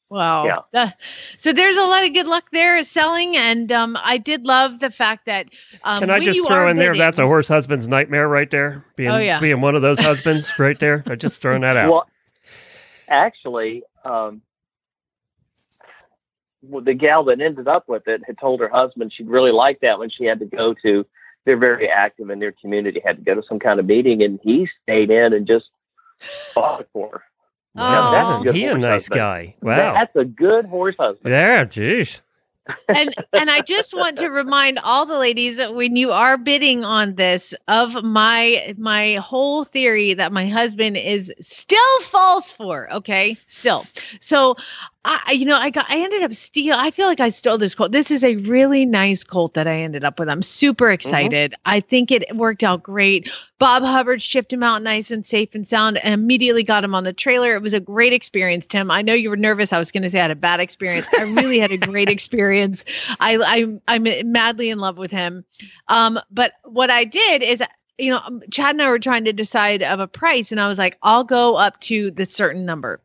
Speaker 2: Wow.
Speaker 5: Yeah.
Speaker 2: That- so there's a lot of good luck there selling, and um, I did love the fact that. Um,
Speaker 1: Can I
Speaker 2: when
Speaker 1: just
Speaker 2: you
Speaker 1: throw
Speaker 2: are
Speaker 1: in there? That's a horse husband's nightmare right there. Being,
Speaker 2: Oh, yeah.
Speaker 1: being one of those husbands right there. I just throwing that out.
Speaker 5: Well, actually, um, well, the gal that ended up with it had told her husband she'd really like that when she had to go to. They're very active in their community. Had to go to some kind of meeting, and he stayed in and just fought for her.
Speaker 1: Wow,
Speaker 2: Oh.
Speaker 5: that's a
Speaker 1: isn't
Speaker 5: good
Speaker 1: he a nice
Speaker 5: husband.
Speaker 1: guy? Wow.
Speaker 5: That's a good horse husband.
Speaker 1: Yeah, jeez.
Speaker 2: and and I just want to remind all the ladies that when you are bidding on this of my my whole theory that my husband is still false for okay still so I you know I got I ended up steal I feel like I stole this colt this is a really nice colt that I ended up with. I'm super excited. I think it worked out great. Bob Hubbard shipped him out nice and safe and sound and immediately got him on the trailer. It was a great experience Tim. I know you were nervous. I was going to say I had a bad experience. I really had a great experience. I, I I'm madly in love with him. Um, but what I did is, you know, Chad and I were trying to decide of a price, and I was like, I'll go up to the certain number.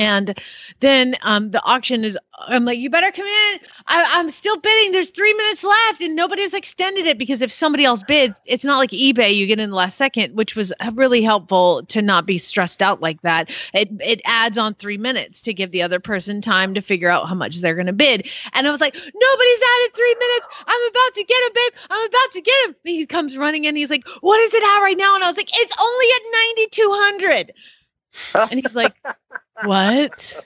Speaker 2: And then um, the auction is, I'm like, you better come in. I, I'm still bidding. There's three minutes left, and nobody's extended it because if somebody else bids, it's not like eBay. You get in the last second, which was really helpful to not be stressed out like that. It it adds on three minutes to give the other person time to figure out how much they're going to bid. And I was like, nobody's added three minutes. I'm about to get him, babe. I'm about to get him. And he comes running in. He's like, what is it at right now? And I was like, it's only at 9,200. And he's like, what?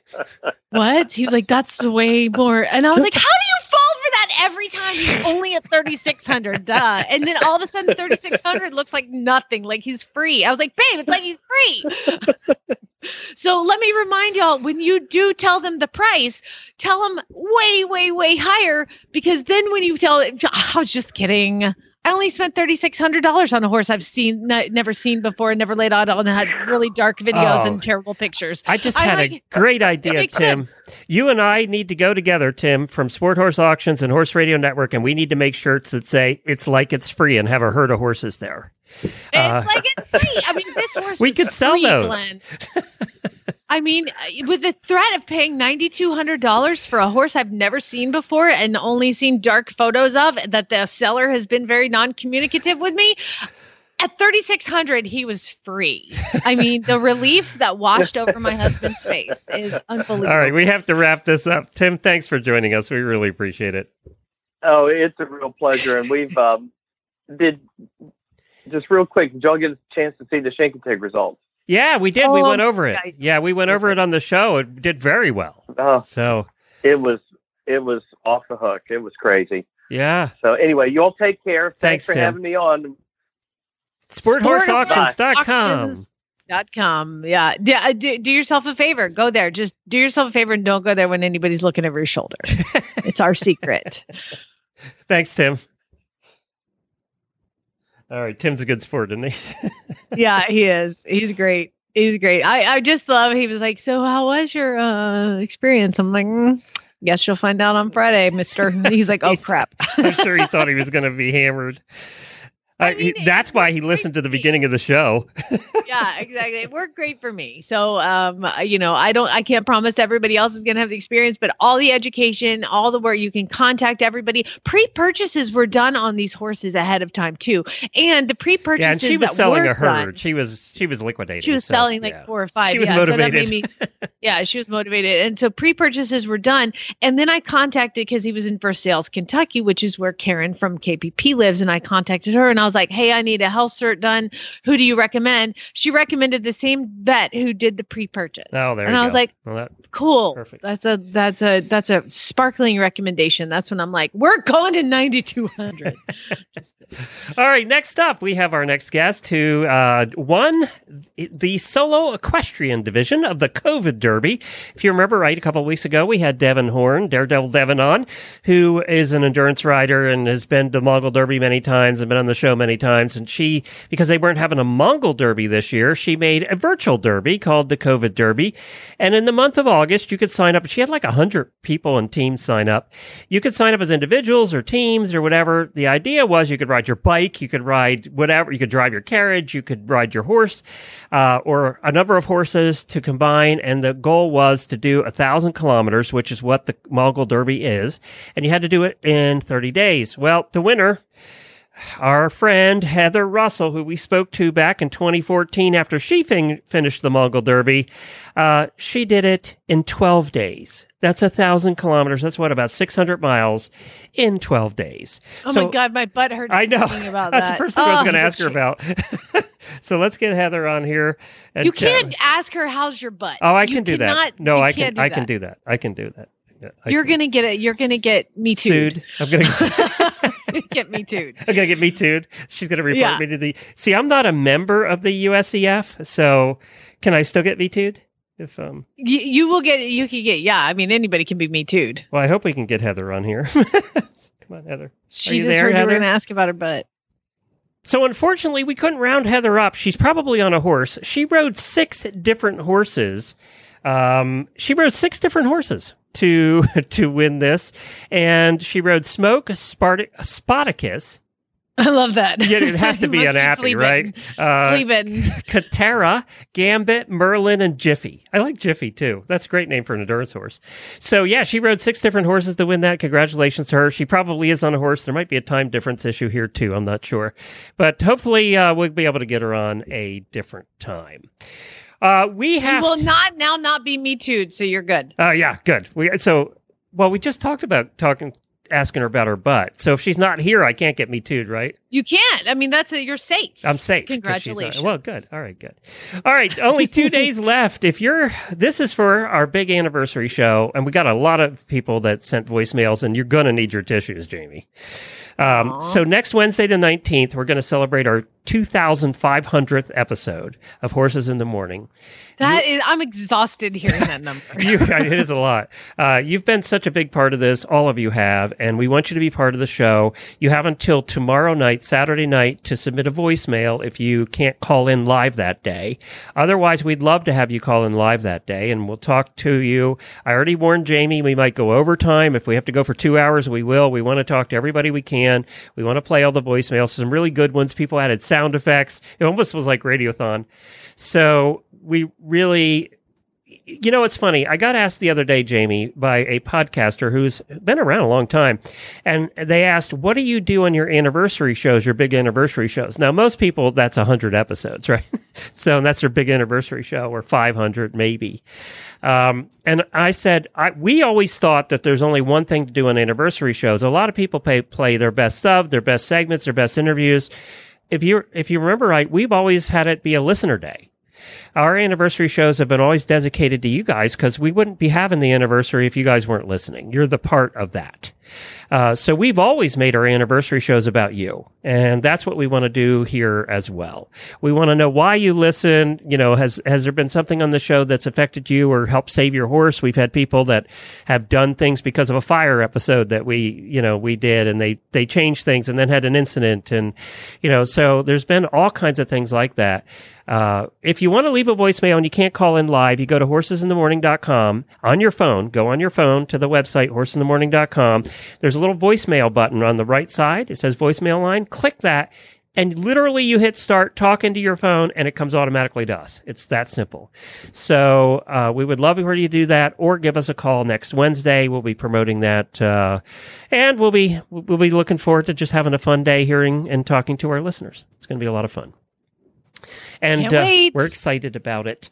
Speaker 2: What? He was like, that's way more. And I was like, how do you fall for that every time he's only at 3600 duh and then all of a sudden 3600 looks like nothing like he's free i was like babe it's like he's free so let me remind y'all when you do tell them the price tell them way way way higher because then when you tell i was just kidding I only spent thirty six hundred dollars on a horse I've seen n- never seen before and never laid out on and had really dark videos
Speaker 1: Oh.
Speaker 2: and terrible pictures.
Speaker 1: I just
Speaker 2: I'm
Speaker 1: had
Speaker 2: like,
Speaker 1: a great idea, Tim.
Speaker 2: sense.
Speaker 1: You and I need to go together, Tim, from Sport Horse Auctions and Horse Radio Network, and we need to make shirts that say "It's like it's free" and have a herd of horses there.
Speaker 2: It's
Speaker 1: Uh,
Speaker 2: like it's free. I mean, this horse
Speaker 1: We could sell
Speaker 2: free,
Speaker 1: those.
Speaker 2: Glenn. I mean, uh, with the threat of paying ninety two hundred dollars for a horse I've never seen before and only seen dark photos of, that the seller has been very non communicative with me. At thirty six hundred, he was free. I mean, the relief that washed over my husband's face is unbelievable.
Speaker 1: All right, we have to wrap this up. Tim, thanks for joining us. We really appreciate it.
Speaker 5: Oh, it's a real pleasure, and we've um, did just real quick. Did y'all get a chance to see the Chincoteague results?
Speaker 1: Yeah, we did. we
Speaker 2: Oh,
Speaker 1: went over it.
Speaker 2: I-
Speaker 1: Yeah, we went over it on the show. It did very well.
Speaker 5: Oh,
Speaker 1: So,
Speaker 5: it was it was off the hook. It was crazy.
Speaker 1: yeah.
Speaker 5: So anyway, you all take care.
Speaker 1: Thanks,
Speaker 5: Thanks, for
Speaker 1: Tim.
Speaker 5: having me on.
Speaker 1: SporthorseAuctions.com.
Speaker 2: Auctions Dot com. Yeah. Do, uh, do, do yourself a favor. Go there. Just do yourself a favor and don't go there when anybody's looking over your shoulder. it's our secret.
Speaker 1: Thanks, Tim. All right, Tim's a good sport, isn't he?
Speaker 2: Yeah, he is. He's great. He's great. I, I just love he was like, So how was your uh experience? I'm like, mm, guess you'll find out on Friday, mister. He's like, Oh crap.
Speaker 1: I'm sure he thought he was going to be hammered.
Speaker 2: I mean,
Speaker 1: that's why he listened to the beginning of the show.
Speaker 2: yeah, exactly. It worked great for me. So, um, you know, I don't, I can't promise everybody else is going to have the experience, but all the education, all the work, you can contact everybody. Pre-purchases were done on these horses ahead of time too, and the pre-purchases
Speaker 1: Yeah, and she was selling a herd.
Speaker 2: done-
Speaker 1: She was she was liquidating.
Speaker 2: she was
Speaker 1: so,
Speaker 2: selling like
Speaker 1: yeah.
Speaker 2: four or five.
Speaker 1: She was
Speaker 2: yeah, So that
Speaker 1: motivated.
Speaker 2: made me, yeah, she was motivated. And so pre-purchases were done. And then I contacted because he was in Versailles, Kentucky, which is where Karen from KPP lives. And I contacted her and I was like, Hey, I need a health cert done. Who do you recommend? She recommended the same vet who did the pre-purchase.
Speaker 1: Oh, there
Speaker 2: and I was
Speaker 1: go.
Speaker 2: like,
Speaker 1: Well, that-
Speaker 2: cool.
Speaker 1: Perfect.
Speaker 2: That's a that's a that's a sparkling recommendation. That's when I'm like, we're going to 9200.
Speaker 1: All right, next up, we have our next guest who uh, won the solo equestrian division of the COVID Derby. If you remember right, a couple of weeks ago, we had Devin Horn, Daredevil Devin, on, who is an endurance rider and has been to Mongol Derby many times and been on the show many times. And she, because they weren't having a Mongol Derby this year, she made a virtual Derby called the COVID Derby. And in the month of August, you could sign up. She had like 100 people and teams sign up. You could sign up as individuals or teams or whatever. The idea was you could ride your bike, you could ride whatever, you could drive your carriage, you could ride your horse, uh, or a number of horses to combine. And the goal was to do a thousand kilometers, which is what the Mongol Derby is. And you had to do it in 30 days. Well, the winner, our friend Heather Russell, who we spoke to back in 2014 after she fin- finished the Mongol Derby, uh, she did it in 12 days. That's a thousand kilometers. That's what about 600 miles in 12 days.
Speaker 2: Oh
Speaker 1: So-
Speaker 2: my god, my butt hurts
Speaker 1: I know.
Speaker 2: thinking about
Speaker 1: That's
Speaker 2: that.
Speaker 1: the first thing I was
Speaker 2: Oh,
Speaker 1: going to ask her about. so let's get Heather on here. And
Speaker 2: You can't ask her how's your butt.
Speaker 1: Oh, I
Speaker 2: You
Speaker 1: can do that. No, I can.
Speaker 2: do
Speaker 1: I can
Speaker 2: that.
Speaker 1: do that. I can do that. Yeah,
Speaker 2: You're
Speaker 1: can.
Speaker 2: gonna get it. You're gonna get me too.
Speaker 1: sued. I'm going to.
Speaker 2: get me too.
Speaker 1: I'm gonna get me too. She's gonna report
Speaker 2: Yeah.
Speaker 1: me to the. See, I'm not a member of the USEF, so can I still get me too? If um,
Speaker 2: You, you will get. You can get. Yeah, I mean anybody can be me too.
Speaker 1: well, I hope we can get Heather on here. Come on, Heather.
Speaker 2: She just
Speaker 1: there,
Speaker 2: heard you
Speaker 1: Heather?
Speaker 2: were gonna ask about her butt.
Speaker 1: So unfortunately, we couldn't round Heather up. She's probably on a horse. She rode six different horses. Um, she rode six different horses to to win this, and she rode Smoke, Spart- Spartacus.
Speaker 2: I love that.
Speaker 1: Yeah, it has to be
Speaker 2: Must
Speaker 1: an appy, right? Uh. Katera, Gambit, Merlin, and Jiffy. I like Jiffy too. That's a great name for an endurance horse. So yeah, she rode six different horses to win that. Congratulations to her. She probably is on a horse. There might be a time difference issue here too. I'm not sure, but hopefully uh, we'll be able to get her on a different time. Uh, we
Speaker 2: You
Speaker 1: have.
Speaker 2: will not now not be me too. So you're good.
Speaker 1: Uh, yeah, good. We so well. We just talked about talking asking her about her butt. So if she's not here, I can't get me tooed, right?
Speaker 2: You can't. I mean, that's a, you're safe.
Speaker 1: I'm safe. she's not-
Speaker 2: Congratulations.
Speaker 1: Well, good. All right, good. All right, only two days left. If you're, this is for our big anniversary show, and we got a lot of people that sent voicemails, and you're gonna need your tissues, Jamie. Um, so next Wednesday, the 19th, we're going to celebrate our 2,500th episode of Horses in the Morning.
Speaker 2: That is, I'm exhausted hearing that number.
Speaker 1: You, it is a lot. Uh, you've been such a big part of this. All of you have, and we want you to be part of the show. You have until tomorrow night, Saturday night, to submit a voicemail if you can't call in live that day. Otherwise, we'd love to have you call in live that day, and we'll talk to you. I already warned Jamie we might go overtime. If we have to go for two hours, we will. We want to talk to everybody we can. We want to play all the voicemails. Some really good ones. People added sound effects. It almost was like Radiothon. So we really you know, it's funny. I got asked the other day, Jamie, by a podcaster who's been around a long time, and they asked, "What do you do on your anniversary shows, your big anniversary shows?" Now, most people that's hundred episodes, right? so that's their big anniversary show, or five hundred maybe. Um, and I said, I, we always thought that there's only one thing to do on anniversary shows. A lot of people pay, play their best of, their best segments, their best interviews. If you if you remember right, we've always had it be a listener day our anniversary shows have been always dedicated to you guys because we wouldn't be having the anniversary if you guys weren't listening. You're the part of that. Uh, so we've always made our anniversary shows about you, and that's what we want to do here as well. We want to know why you listen. You know, has has there been something on the show that's affected you or helped save your horse? We've had people that have done things because of a fire episode that we, you know, we did, and they they changed things and then had an incident, and you know, so there's been all kinds of things like that. Uh, if you want to leave a voicemail and you can't call in live, you go to horsesinthemorning.com on your phone. Go on your phone to the website, horsesinthemorning.com. There's a little voicemail button on the right side. It says voicemail line. Click that. And literally you hit start talking to your phone and it comes automatically to us. It's that simple. So, uh, we would love for you to do that or give us a call next Wednesday. We'll be promoting that. Uh, and we'll be, we'll be looking forward to just having a fun day hearing and talking to our listeners. It's going to be a lot of fun and
Speaker 2: Can't
Speaker 1: uh, we're excited about it.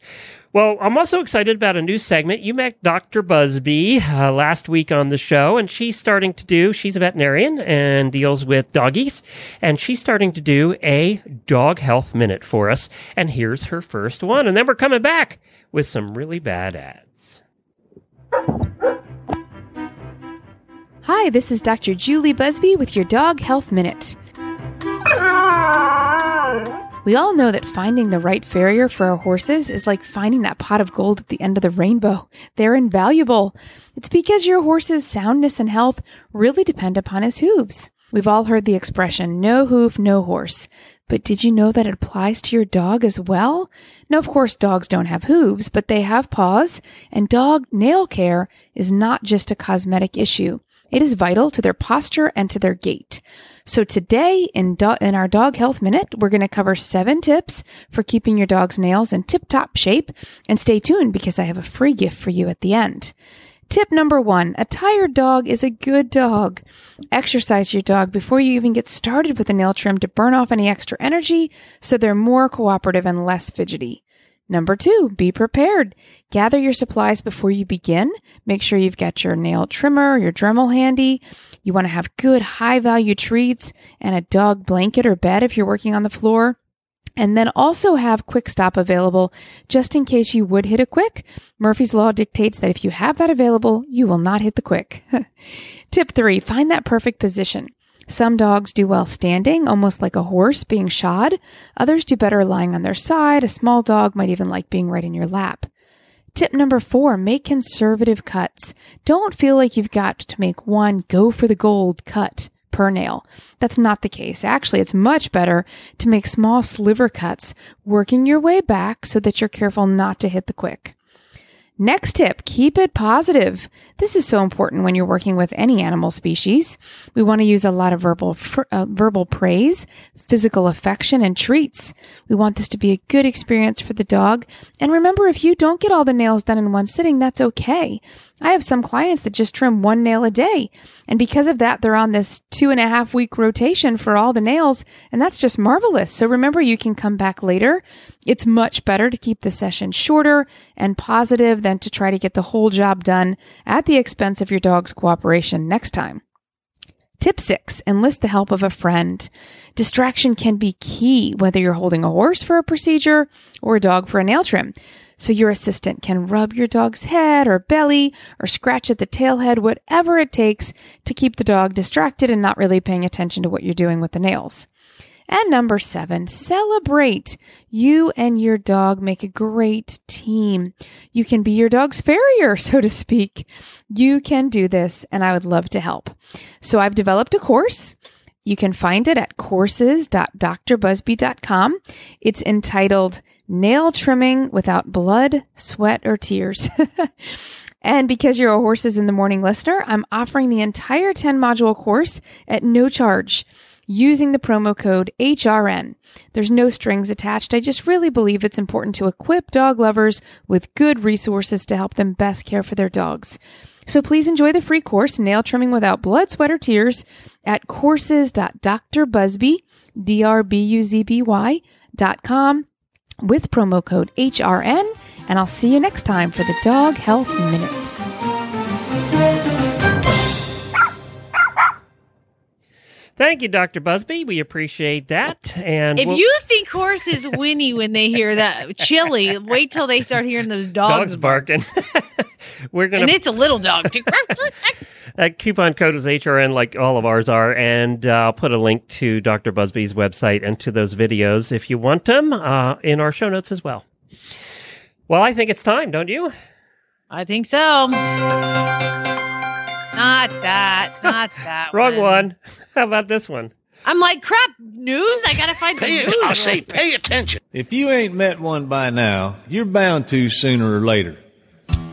Speaker 1: Well, I'm also excited about a new segment. You met Dr. Buzby uh, last week on the show, and she's starting to do, she's a veterinarian and deals with doggies, and she's starting to do a dog health minute for us. And here's her first one. And then we're coming back with some really bad ads.
Speaker 6: Hi, this is Dr. Julie Buzby with your Dog Health Minute. We all know that finding the right farrier for our horses is like finding that pot of gold at the end of the rainbow. They're invaluable. It's because your horse's soundness and health really depend upon his hooves. We've all heard the expression, no hoof, no horse. But did you know that it applies to your dog as well? Now, of course, dogs don't have hooves, but they have paws, and dog nail care is not just a cosmetic issue. It is vital to their posture and to their gait. So today in, do- in our dog health minute, we're going to cover seven tips for keeping your dog's nails in tip top shape. And stay tuned because I have a free gift for you at the end. Tip number one, a tired dog is a good dog. Exercise your dog before you even get started with a nail trim to burn off any extra energy so they're more cooperative and less fidgety. Number two, be prepared. Gather your supplies before you begin. Make sure you've got your nail trimmer, your Dremel handy. You want to have good high value treats and a dog blanket or bed if you're working on the floor. And then also have Kwik Stop available just in case you would hit a quick. Murphy's Law dictates that if you have that available, you will not hit the quick. Tip three, find that perfect position. Some dogs do well standing, almost like a horse being shod. Others do better lying on their side. A small dog might even like being right in your lap. Tip number four, make conservative cuts. Don't feel like you've got to make one go for the gold cut per nail. That's not the case. Actually, it's much better to make small sliver cuts, working your way back so that you're careful not to hit the quick. Next tip, keep it positive. This is so important when you're working with any animal species. We want to use a lot of verbal uh, verbal praise, physical affection and treats. We want this to be a good experience for the dog. And remember if you don't get all the nails done in one sitting, that's okay. I have some clients that just trim one nail a day. And because of that, they're on this two and a half week rotation for all the nails. And that's just marvelous. So remember, you can come back later. It's much better to keep the session shorter and positive than to try to get the whole job done at the expense of your dog's cooperation next time. Tip six, enlist the help of a friend. Distraction can be key, whether you're holding a horse for a procedure or a dog for a nail trim. So your assistant can rub your dog's head or belly or scratch at the tail head, whatever it takes to keep the dog distracted and not really paying attention to what you're doing with the nails. And number seven, celebrate. You and your dog make a great team. You can be your dog's farrier, so to speak. You can do this, and I would love to help. So I've developed a course. You can find it at courses.drbuzby.com. It's entitled Nail Trimming Without Blood, Sweat, or Tears. and because you're a Horses in the Morning listener, I'm offering the entire 10 module course at no charge using the promo code HRN. There's no strings attached. I just really believe it's important to equip dog lovers with good resources to help them best care for their dogs. So please enjoy the free course, Nail Trimming Without Blood, Sweat, or Tears at courses.drbuzby, D-R-B-U-Z-B-Y dot com with promo code HRN. And I'll see you next time for the Dog Health Minute.
Speaker 1: Thank you, Dr. Buzby. We appreciate that. And
Speaker 2: If
Speaker 1: we'll-
Speaker 2: you think horses whinny when they hear that chili, wait till they start hearing those dogs,
Speaker 1: dogs barking, we're
Speaker 2: And
Speaker 1: gonna And
Speaker 2: it's a little dog too.
Speaker 1: that coupon code is HRN, like all of ours are, and uh, I'll put a link to Dr. Buzby's website and to those videos if you want them uh, in our show notes as well. Well, I think it's time, don't you?
Speaker 2: I think so. Not that. Not that.
Speaker 1: Wrong one. How about this one?
Speaker 2: I'm like, crap, news? I gotta find some
Speaker 7: Pay
Speaker 2: news.
Speaker 7: I say, pay attention.
Speaker 8: If you ain't met one by now, you're bound to sooner or later.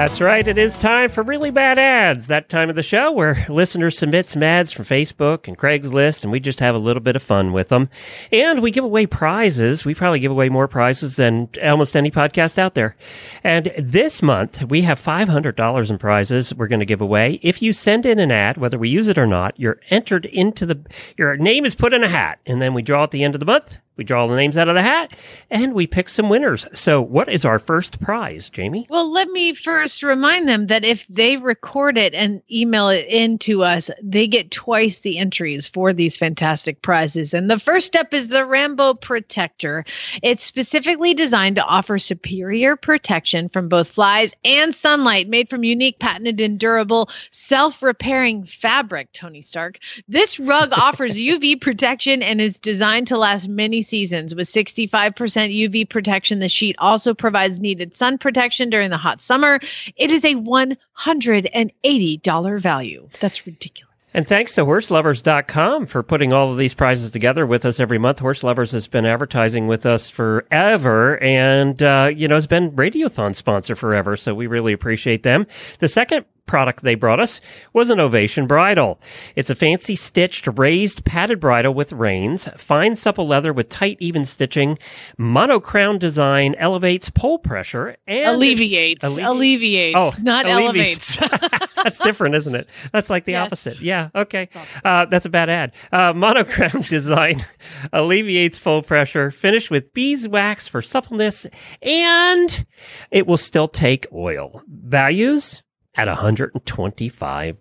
Speaker 1: That's right. It is time for really bad ads. That time of the show where listeners submit some ads from Facebook and Craigslist, and we just have a little bit of fun with them. And we give away prizes. We probably give away more prizes than almost any podcast out there. And this month we have $500 in prizes we're going to give away. If you send in an ad, whether we use it or not, you're entered into the, your name is put in a hat, and then we draw at the end of the month. We draw the names out of the hat and we pick some winners. So, what is our first prize, Jamie?
Speaker 2: Well, let me first remind them that if they record it and email it in to us, they get twice the entries for these fantastic prizes. And the first step is the Rambo Protector. It's specifically designed to offer superior protection from both flies and sunlight, made from unique, patented, and durable self repairing fabric, Tony Stark. This rug offers UV protection and is designed to last many seasons. With 65% UV protection, the sheet also provides needed sun protection during the hot summer. It is a $180 value. That's ridiculous.
Speaker 1: And thanks to horseloverz.com for putting all of these prizes together with us every month. Horse Lovers has been advertising with us forever and, uh, you know, has been Radiothon sponsor forever. So we really appreciate them. The second product they brought us was an Ovation bridle. It's a fancy stitched raised padded bridle with reins, fine supple leather with tight even stitching, monocrown design, elevates poll pressure and
Speaker 2: Alleviates.
Speaker 1: Allevi-
Speaker 2: alleviates.
Speaker 1: Oh,
Speaker 2: not
Speaker 1: alleviates.
Speaker 2: elevates.
Speaker 1: that's different, isn't it? That's like the
Speaker 2: Yes.
Speaker 1: opposite. Yeah. Okay. Uh, that's a bad ad. Uh, monogram design alleviates full pressure, finished with beeswax for suppleness, and it will still take oil. Values at $125.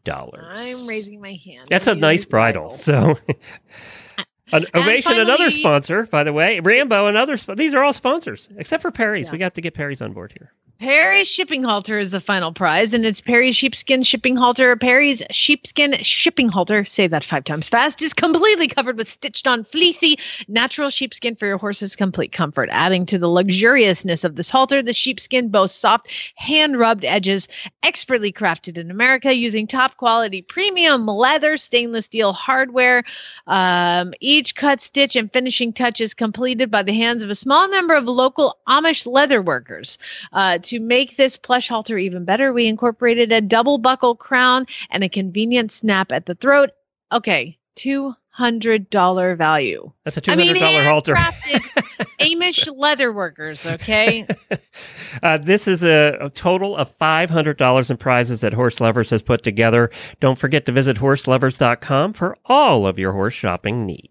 Speaker 2: I'm raising my hand.
Speaker 1: That's a nice bridle. So. An Ovation, another sponsor, by the way. Rambo, another. Sp- these are all sponsors, except for Perry's. We got to get Perry's on board here.
Speaker 2: Perry's shipping halter is the final prize, and it's Perry's sheepskin shipping halter. Perry's sheepskin shipping halter, say that five times fast, is completely covered with stitched on fleecy natural sheepskin for your horse's complete comfort. Adding to the luxuriousness of this halter, the sheepskin boasts soft, hand rubbed edges, expertly crafted in America using top quality premium leather, stainless steel hardware. Um, each cut, stitch, and finishing touch is completed by the hands of a small number of local Amish leather workers. Uh, to make this plush halter even better, we incorporated a double buckle crown and a convenient snap at the throat. Okay, two hundred dollar value.
Speaker 1: That's a two
Speaker 2: I mean,
Speaker 1: hundred dollar halter.
Speaker 2: handcrafted Amish leather workers. Okay,
Speaker 1: Uh, this is a, a total of $500 in prizes that Horse Lovers has put together. Don't forget to visit horseloverz.com for all of your horse shopping needs.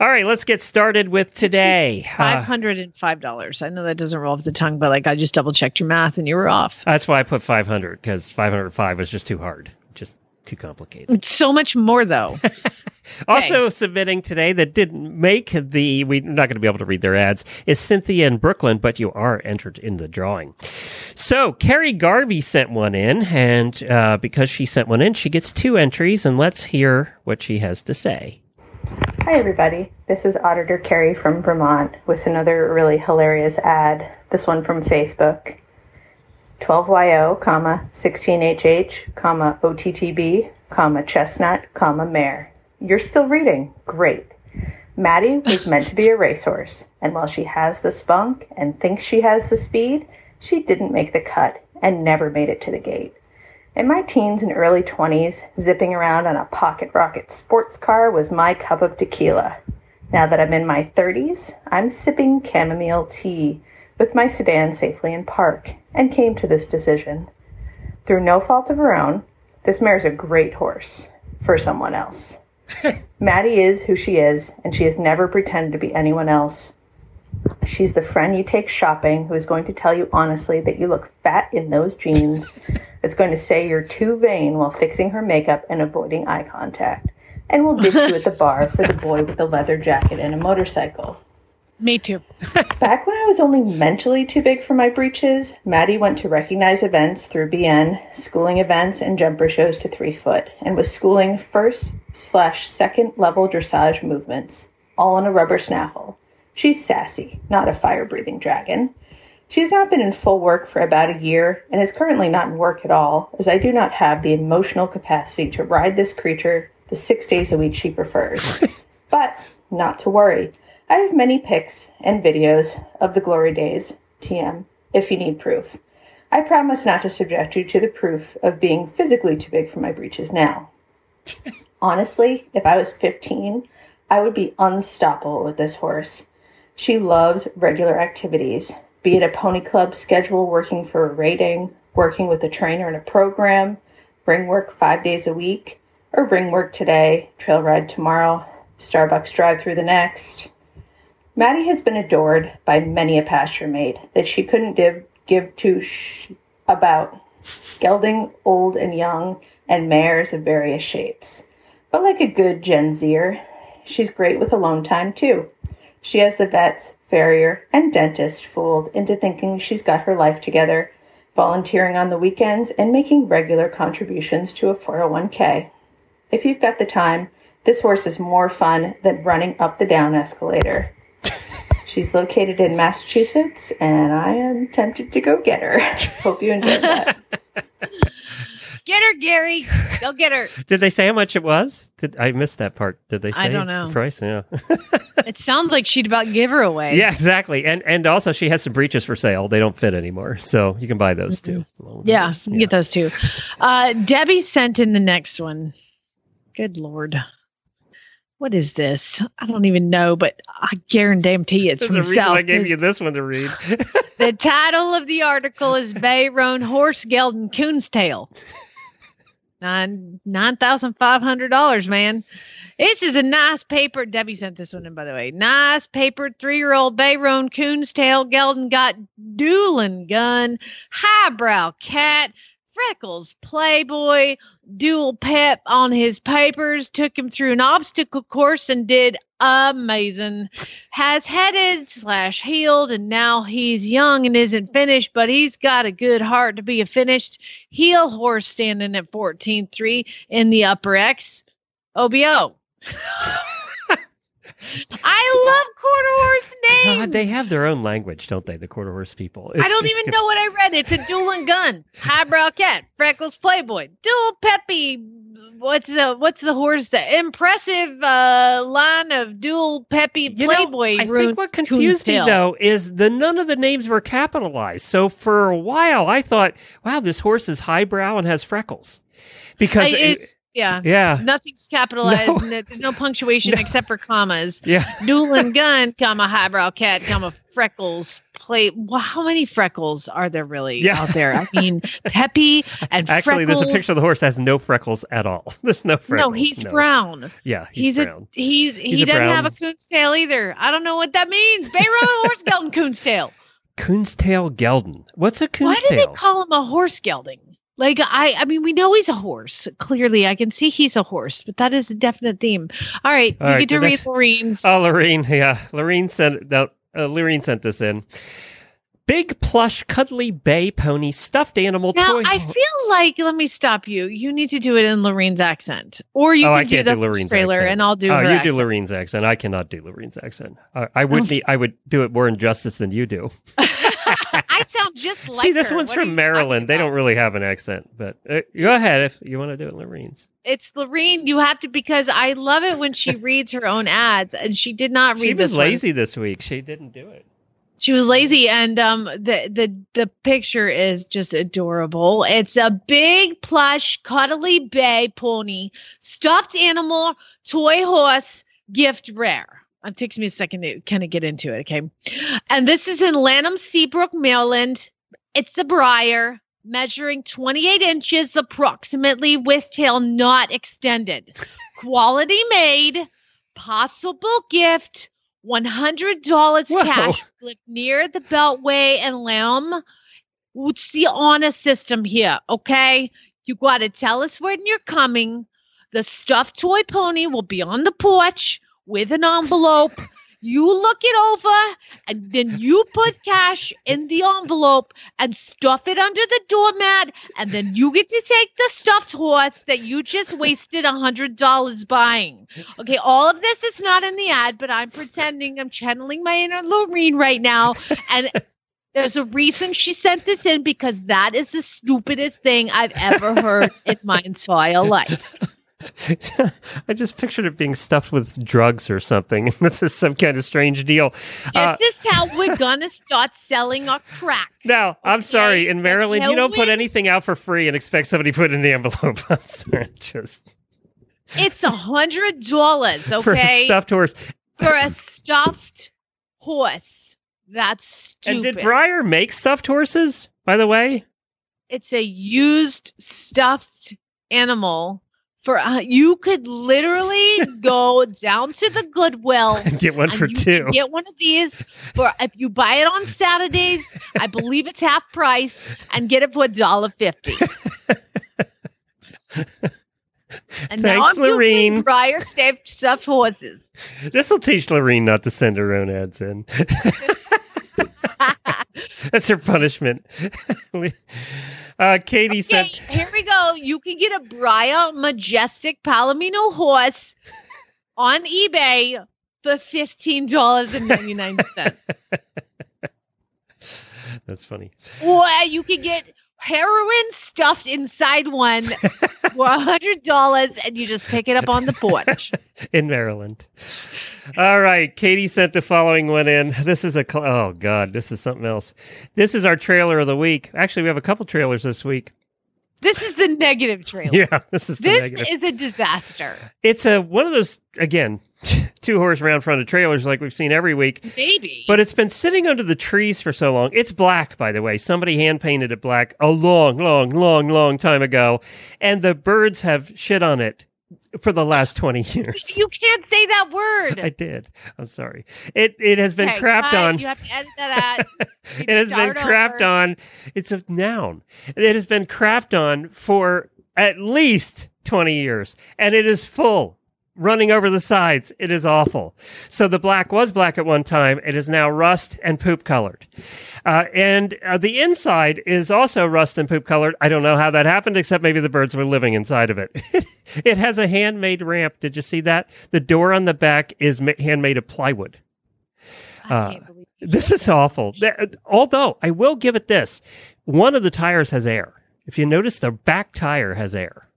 Speaker 1: All right, let's get started with today.
Speaker 2: five
Speaker 1: Uh,
Speaker 2: hundred and five dollars. I know that doesn't roll off the tongue, but like I just double checked your math and you were off.
Speaker 1: that's why I put 500 because 505 was just too hard, just too complicated.
Speaker 2: It's so much more though.
Speaker 1: Also submitting today that didn't make the we're not going to be able to read their ads is Cynthia in Brooklyn, but you are entered in the drawing. So Carrie Garvey sent one in, and uh, because she sent one in, she gets two entries, and let's hear what she has to say.
Speaker 7: Hi, everybody. This is Auditor Carrie from Vermont with another really hilarious ad. This one from Facebook. 12YO, comma, 16HH, comma, OTTB, comma, chestnut, comma, mare. You're still reading. Great. Maddie was meant to be a racehorse, and while she has the spunk and thinks she has the speed, she didn't make the cut and never made it to the gate. In my teens and early 20s, zipping around on a pocket rocket sports car was my cup of tequila. Now that I'm in my 30s, I'm sipping chamomile tea with my sedan safely in park and came to this decision. Through no fault of her own, this mare is a great horse for someone else. Maddie is who she is, and she has never pretended to be anyone else. She's the friend you take shopping who is going to tell you honestly that you look fat in those jeans, that's going to say you're too vain while fixing her makeup and avoiding eye contact, and will ditch you at the bar for the boy with the leather jacket and a motorcycle.
Speaker 2: Me too.
Speaker 7: Back when I was only mentally too big for my breeches, Maddie went to recognize events through BN, schooling events, and jumper shows to three foot, and was schooling first slash second level dressage movements, all on a rubber snaffle. She's sassy, not a fire breathing dragon. She has not been in full work for about a year and is currently not in work at all, as I do not have the emotional capacity to ride this creature the six days a week she prefers. but not to worry. I have many pics and videos of the glory days, TM, if you need proof. I promise not to subject you to the proof of being physically too big for my breeches now. Honestly, if I was 15, I would be unstoppable with this horse. She loves regular activities, be it a pony club schedule working for a rating, working with a trainer in a program, bring work five days a week, or bring work today, trail ride tomorrow, Starbucks drive through the next. Maddie has been adored by many a pasture maid that she couldn't give, give two sh- about, gelding old and young, and mares of various shapes. But like a good Gen Zer, she's great with alone time too. She has the vets, farrier, and dentist fooled into thinking she's got her life together, volunteering on the weekends and making regular contributions to a 401k. If you've got the time, this horse is more fun than running up the down escalator. She's located in Massachusetts, and I am tempted to go get her. Hope you enjoyed that.
Speaker 2: Get her, Gary. Go get her.
Speaker 1: Did they say how much it was? Did I missed that part? Did they say
Speaker 2: I don't
Speaker 1: the
Speaker 2: know.
Speaker 1: price? Yeah.
Speaker 2: It sounds like she'd about give her away.
Speaker 1: yeah, exactly. And and also she has some breeches for sale. They don't fit anymore, so you can buy those too.
Speaker 2: Yeah, you can get those too. Uh, Debbie sent in the next one. Good lord. What is this? I don't even know, but I guarantee it's
Speaker 1: There's
Speaker 2: from South.
Speaker 1: I gave you this one to read.
Speaker 2: the title of the article is Bayroan Horse Gelding Coon's Tail. Nine nine thousand five hundred dollars, man. This is a nice paper. Debbie sent this one in, by the way. Nice papered three-year-old Bayroan Coon's Tail Gelding got dueling gun, highbrow cat, freckles, playboy, dual pep on his papers, took him through an obstacle course and did amazing. Has headed slash heeled, and now he's young and isn't finished, but he's got a good heart to be a finished heel horse standing at 14.3 in the upper X OBO. I love quarter horse names.
Speaker 1: God, they have their own language, don't they? The quarter horse people.
Speaker 2: I don't even know what I read. It's a dual and gun, highbrow cat, freckles playboy, dual peppy. What's the what's the horse? The impressive uh, line of dual peppy
Speaker 1: You know,
Speaker 2: playboy.
Speaker 1: I think what confused me though is the none of the names were capitalized. So for a while, I thought, "Wow, this horse is highbrow and has freckles," because
Speaker 2: I-
Speaker 1: it-
Speaker 2: it's Yeah.
Speaker 1: Yeah.
Speaker 2: Nothing's capitalized.
Speaker 1: No.
Speaker 2: There's no punctuation except for commas.
Speaker 1: Yeah.
Speaker 2: Dueling gun, comma, highbrow cat, comma, freckles. Play. Well, how many freckles are there really
Speaker 1: Yeah.
Speaker 2: out there? I mean, Peppy and
Speaker 1: Actually,
Speaker 2: freckles.
Speaker 1: there's a picture of the horse has no freckles at all. There's no freckles.
Speaker 2: no, he's brown.
Speaker 1: Yeah, he's,
Speaker 2: He's,
Speaker 1: brown.
Speaker 2: a he's,
Speaker 1: He's
Speaker 2: he doesn't
Speaker 1: brown-
Speaker 2: have a coon's tail either. I don't know what that means. Bay Road horse gelding coon's tail.
Speaker 1: Coon's tail gelding. What's a coon's
Speaker 2: Why
Speaker 1: coon's
Speaker 2: do they call him a horse gelding? Like I, I mean, we know he's a horse. Clearly, I can see he's a horse, but that is a definite theme. All right,
Speaker 1: All
Speaker 2: you
Speaker 1: right,
Speaker 2: get to read
Speaker 1: next-
Speaker 2: Lorene's.
Speaker 1: Oh, Lorene. Yeah, Lorene sent. that uh, Lorene sent this in. Big plush, cuddly bay pony, stuffed animal
Speaker 2: now,
Speaker 1: toy.
Speaker 2: I feel like let me stop you. You need to do it in Lorene's accent, or you
Speaker 1: oh,
Speaker 2: can
Speaker 1: I can't
Speaker 2: do
Speaker 1: do,
Speaker 2: the
Speaker 1: Lorene's
Speaker 2: trailer,
Speaker 1: accent.
Speaker 2: and I'll do.
Speaker 1: Oh, you
Speaker 2: accent.
Speaker 1: do Lorene's accent. I cannot do Lorene's accent. I, I would be. I would do it more injustice than you do.
Speaker 2: I sound just like.
Speaker 1: See, this
Speaker 2: her.
Speaker 1: one's
Speaker 2: What
Speaker 1: from Maryland. They don't really have an accent, but uh, go ahead if you want to do it, Lorene's.
Speaker 2: It's Lorene. You have to because I love it when she reads her own ads, and she did not read
Speaker 1: She was
Speaker 2: this one.
Speaker 1: lazy this week. She didn't do it.
Speaker 2: She was lazy, and um, the the the picture is just adorable. It's a big plush, cuddly bay pony, stuffed animal, toy horse, gift rare. Uh, it takes me a second to kind of get into it, okay? And this is in Lanham, Seabrook, Maryland. It's a Breyer, measuring 28 inches approximately, with tail not extended. Quality made, possible gift, $100
Speaker 1: Whoa.
Speaker 2: cash near the Beltway and Lamb. What's the honor system here? Okay. You got to tell us when you're coming. The stuffed toy pony will be on the porch with an envelope. You look it over and then you put cash in the envelope and stuff it under the doormat. And then you get to take the stuffed horse that you just wasted a hundred dollars buying. Okay, all of this is not in the ad, but I'm pretending I'm channeling my inner Lorene right now. And there's a reason she sent this in because that is the stupidest thing I've ever heard in my entire life.
Speaker 1: I just pictured it being stuffed with drugs or something. this is some kind of strange deal. Uh,
Speaker 2: This is how we're gonna start selling our crack.
Speaker 1: now, I'm sorry. In Maryland, you don't put anything out for free and expect somebody to put it in the envelope. I'm sorry. Just
Speaker 2: It's a hundred dollars,
Speaker 1: for a
Speaker 2: okay,
Speaker 1: stuffed horse.
Speaker 2: for a stuffed horse. That's stupid.
Speaker 1: And did Breyer make stuffed horses, by the way?
Speaker 2: it's a used stuffed animal. For uh, you could literally go down to the Goodwill
Speaker 1: And get one
Speaker 2: and
Speaker 1: for two.
Speaker 2: Get one of these for if you buy it on Saturdays. I believe it's half price, and get it for a dollar fifty. And now
Speaker 1: Thanks, Lorene.
Speaker 2: Breyer stuffed stuffed horses.
Speaker 1: This will teach Lorene not to send her own ads in. That's her punishment. Uh, Katie
Speaker 2: Okay,
Speaker 1: said,
Speaker 2: here we go. You can get a Breyer Majestic Palomino horse on eBay for fifteen dollars and ninety nine cents.
Speaker 1: "That's funny."
Speaker 2: or you can get heroin stuffed inside one for a hundred dollars, and you just pick it up on the porch.
Speaker 1: in Maryland. All right, Katie sent the following one in. This is a cl- oh god, this is something else. This is our trailer of the week. Actually, we have a couple trailers this week.
Speaker 2: This is the negative trailer.
Speaker 1: Yeah, this is the
Speaker 2: This
Speaker 1: negative.
Speaker 2: is a disaster.
Speaker 1: it's a one of those again, two horse round front of trailers like we've seen every week.
Speaker 2: Maybe.
Speaker 1: But it's been sitting under the trees for so long. It's black, by the way. Somebody hand painted it black a long, long, long, long time ago, and the birds have shit on it for the last twenty years.
Speaker 2: you can't say that word.
Speaker 1: I did. I'm sorry. It it has been
Speaker 2: Okay,
Speaker 1: crapped
Speaker 2: cut.
Speaker 1: on.
Speaker 2: You have to edit that out.
Speaker 1: it has been crapped
Speaker 2: over.
Speaker 1: on. It's a noun. It has been crapped on for at least 20 years, and it is full. Running over the sides. It is awful. So the black was black at one time. It is now rust and poop colored. Uh, and uh, the inside is also rust and poop colored. I don't know how that happened, except maybe the birds were living inside of it. it has a handmade ramp. Did you see that? The door on the back is ma- handmade of plywood. Uh, This is awful. Th- Although I will give it this, one of the tires has air. If you notice, the back tire has air.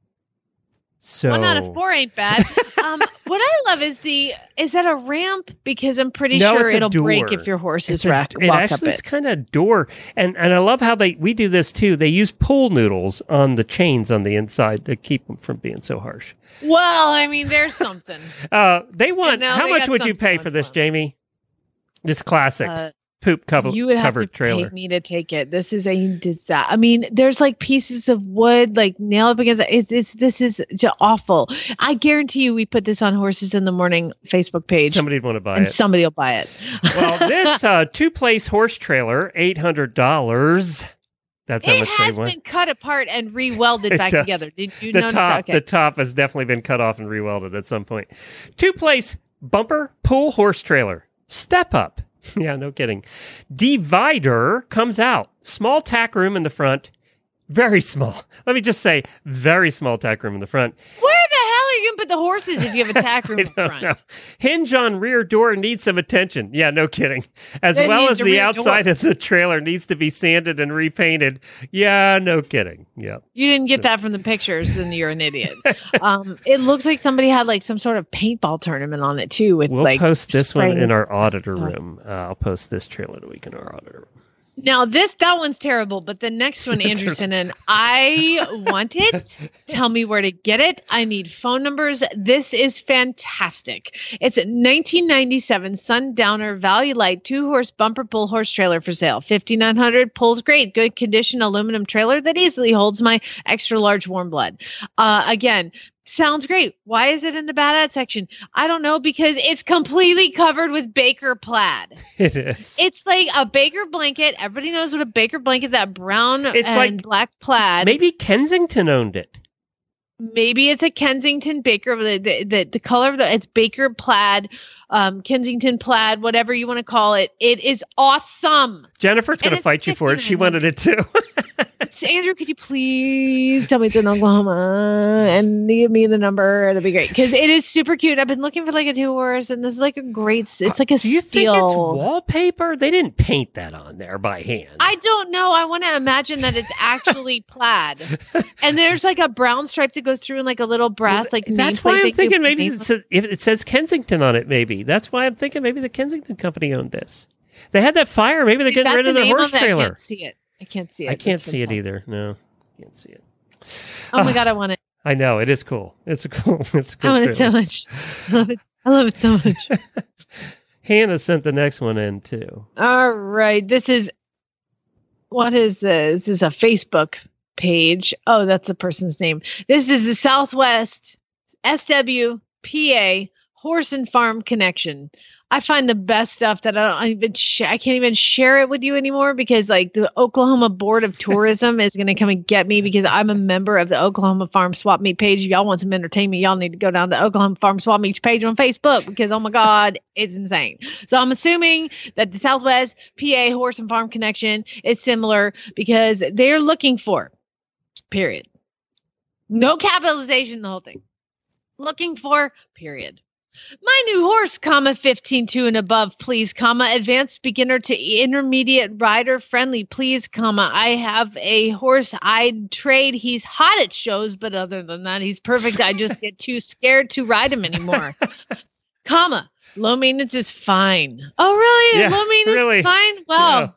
Speaker 1: So
Speaker 2: One out of four ain't bad. um, what I love is the is that a ramp because I'm pretty
Speaker 1: No,
Speaker 2: sure it'll break if your horse is rack,
Speaker 1: it actually, it's
Speaker 2: it.
Speaker 1: kind of door, and and I love how they we do this too. They use pool noodles on the chains on the inside to keep them from being so harsh.
Speaker 2: Well, I mean, there's something.
Speaker 1: Uh, they want. how
Speaker 2: they
Speaker 1: much would you pay for this,
Speaker 2: 'em.
Speaker 1: Jamie? This classic
Speaker 2: Uh,
Speaker 1: poop cover
Speaker 2: you would have to
Speaker 1: trailer.
Speaker 2: pay me to take it. This is a disaster. I mean, there's like pieces of wood like nailed up against it. It's, it's this is just awful. I guarantee you, we put this on Horses in the Morning Facebook page,
Speaker 1: Somebody'd want to buy it.
Speaker 2: somebody will buy it.
Speaker 1: well, this uh, two place horse trailer, eight hundred dollars. That's how
Speaker 2: it
Speaker 1: much
Speaker 2: has
Speaker 1: they
Speaker 2: been cut apart and re-welded back
Speaker 1: does.
Speaker 2: together. Did you
Speaker 1: the
Speaker 2: notice
Speaker 1: top.
Speaker 2: Okay.
Speaker 1: the top has definitely been cut off and rewelded at some point. Two place bumper pull horse trailer. Step up. Yeah, no kidding. Divider comes out. Small tack room in the front. Very small. Let me just say, very small tack room in the front.
Speaker 2: Where put the horses if you have a tack room front?
Speaker 1: know. Hinge on rear door needs some attention. Yeah, no kidding. As well as the outside
Speaker 2: door.
Speaker 1: of the trailer needs to be sanded and repainted. Yeah, no kidding. Yeah.
Speaker 2: You didn't get that from the pictures, and you're an idiot. um, it looks like somebody had like some sort of paintball tournament on it too. With
Speaker 1: We'll
Speaker 2: like
Speaker 1: post this one in our auditor room. Uh, I'll post this trailer the week in our auditor room.
Speaker 2: Now this that one's terrible, but the next one, Anderson, and I want it. Tell me where to get it. I need phone numbers. This is fantastic. It's a 1997 Sundowner Valley Light two horse bumper pull horse trailer for sale. 5900 pulls great, good condition aluminum trailer that easily holds my extra large warm blood. Uh, again. Sounds great. Why is it in the bad ad section? I don't know because it's completely covered with Baker plaid.
Speaker 1: It is.
Speaker 2: It's like a Baker blanket. Everybody knows what a Baker blanket, that brown
Speaker 1: It's
Speaker 2: and
Speaker 1: like-
Speaker 2: black plaid.
Speaker 1: Maybe Kensington owned it.
Speaker 2: Maybe it's a Kensington Baker. The, the, the, the color of the, it's Baker plaid, um, Kensington plaid, whatever you want to call it. It is awesome.
Speaker 1: Jennifer's going to fight you for it. She wanted it too.
Speaker 2: It's- Andrew, could you please tell me it's in Oklahoma and give me the number? It'll be great because it is super cute. I've been looking for like a two horse, and this is like a great. It's like a
Speaker 1: Do you
Speaker 2: steel.
Speaker 1: think it's wallpaper? They didn't paint that on there by hand.
Speaker 2: I don't know. I want to imagine that it's actually plaid, and there's like a brown stripe that goes through and like a little brass like.
Speaker 1: That's why I'm thinking maybe
Speaker 2: name-
Speaker 1: it if it says Kensington on it. Maybe that's why I'm thinking maybe the Kensington company owned this. They had that fire. Maybe they're
Speaker 2: Is
Speaker 1: getting rid
Speaker 2: the
Speaker 1: of their
Speaker 2: name
Speaker 1: horse
Speaker 2: that? I
Speaker 1: trailer.
Speaker 2: can't see it. I can't see it.
Speaker 1: I can't see it either. No, can't see it.
Speaker 2: Oh my god, I want it.
Speaker 1: I know it is cool. It's a cool. It's a cool.
Speaker 2: I want it so much. I love it. I love it so much.
Speaker 1: Hannah sent the next one in too.
Speaker 2: All right. This is what is this? This is a Facebook page. Oh, that's a person's name. This is the Southwest SWPA Horse and Farm Connection. I find the best stuff that I don't even sh- I can't even share it with you anymore because like the Oklahoma Board of Tourism is going to come and get me because I'm a member of the Oklahoma Farm Swap Meet page. Y'all want some entertainment? Y'all need to go down to the Oklahoma Farm Swap Meet page on Facebook because oh my god, it's insane. So I'm assuming that the Southwest PA Horse and Farm Connection is similar because they're looking for period. No capitalization, the whole thing. Looking for period. My new horse, comma 15 2 and above, please, comma advanced beginner to intermediate rider friendly, please, comma. I have a horse I'd trade. He's hot at shows, but other than that, he's perfect. I just get too scared to ride him anymore. comma. Low maintenance is fine. Oh, really?
Speaker 1: Yeah,
Speaker 2: Low maintenance
Speaker 1: really.
Speaker 2: is fine? Wow.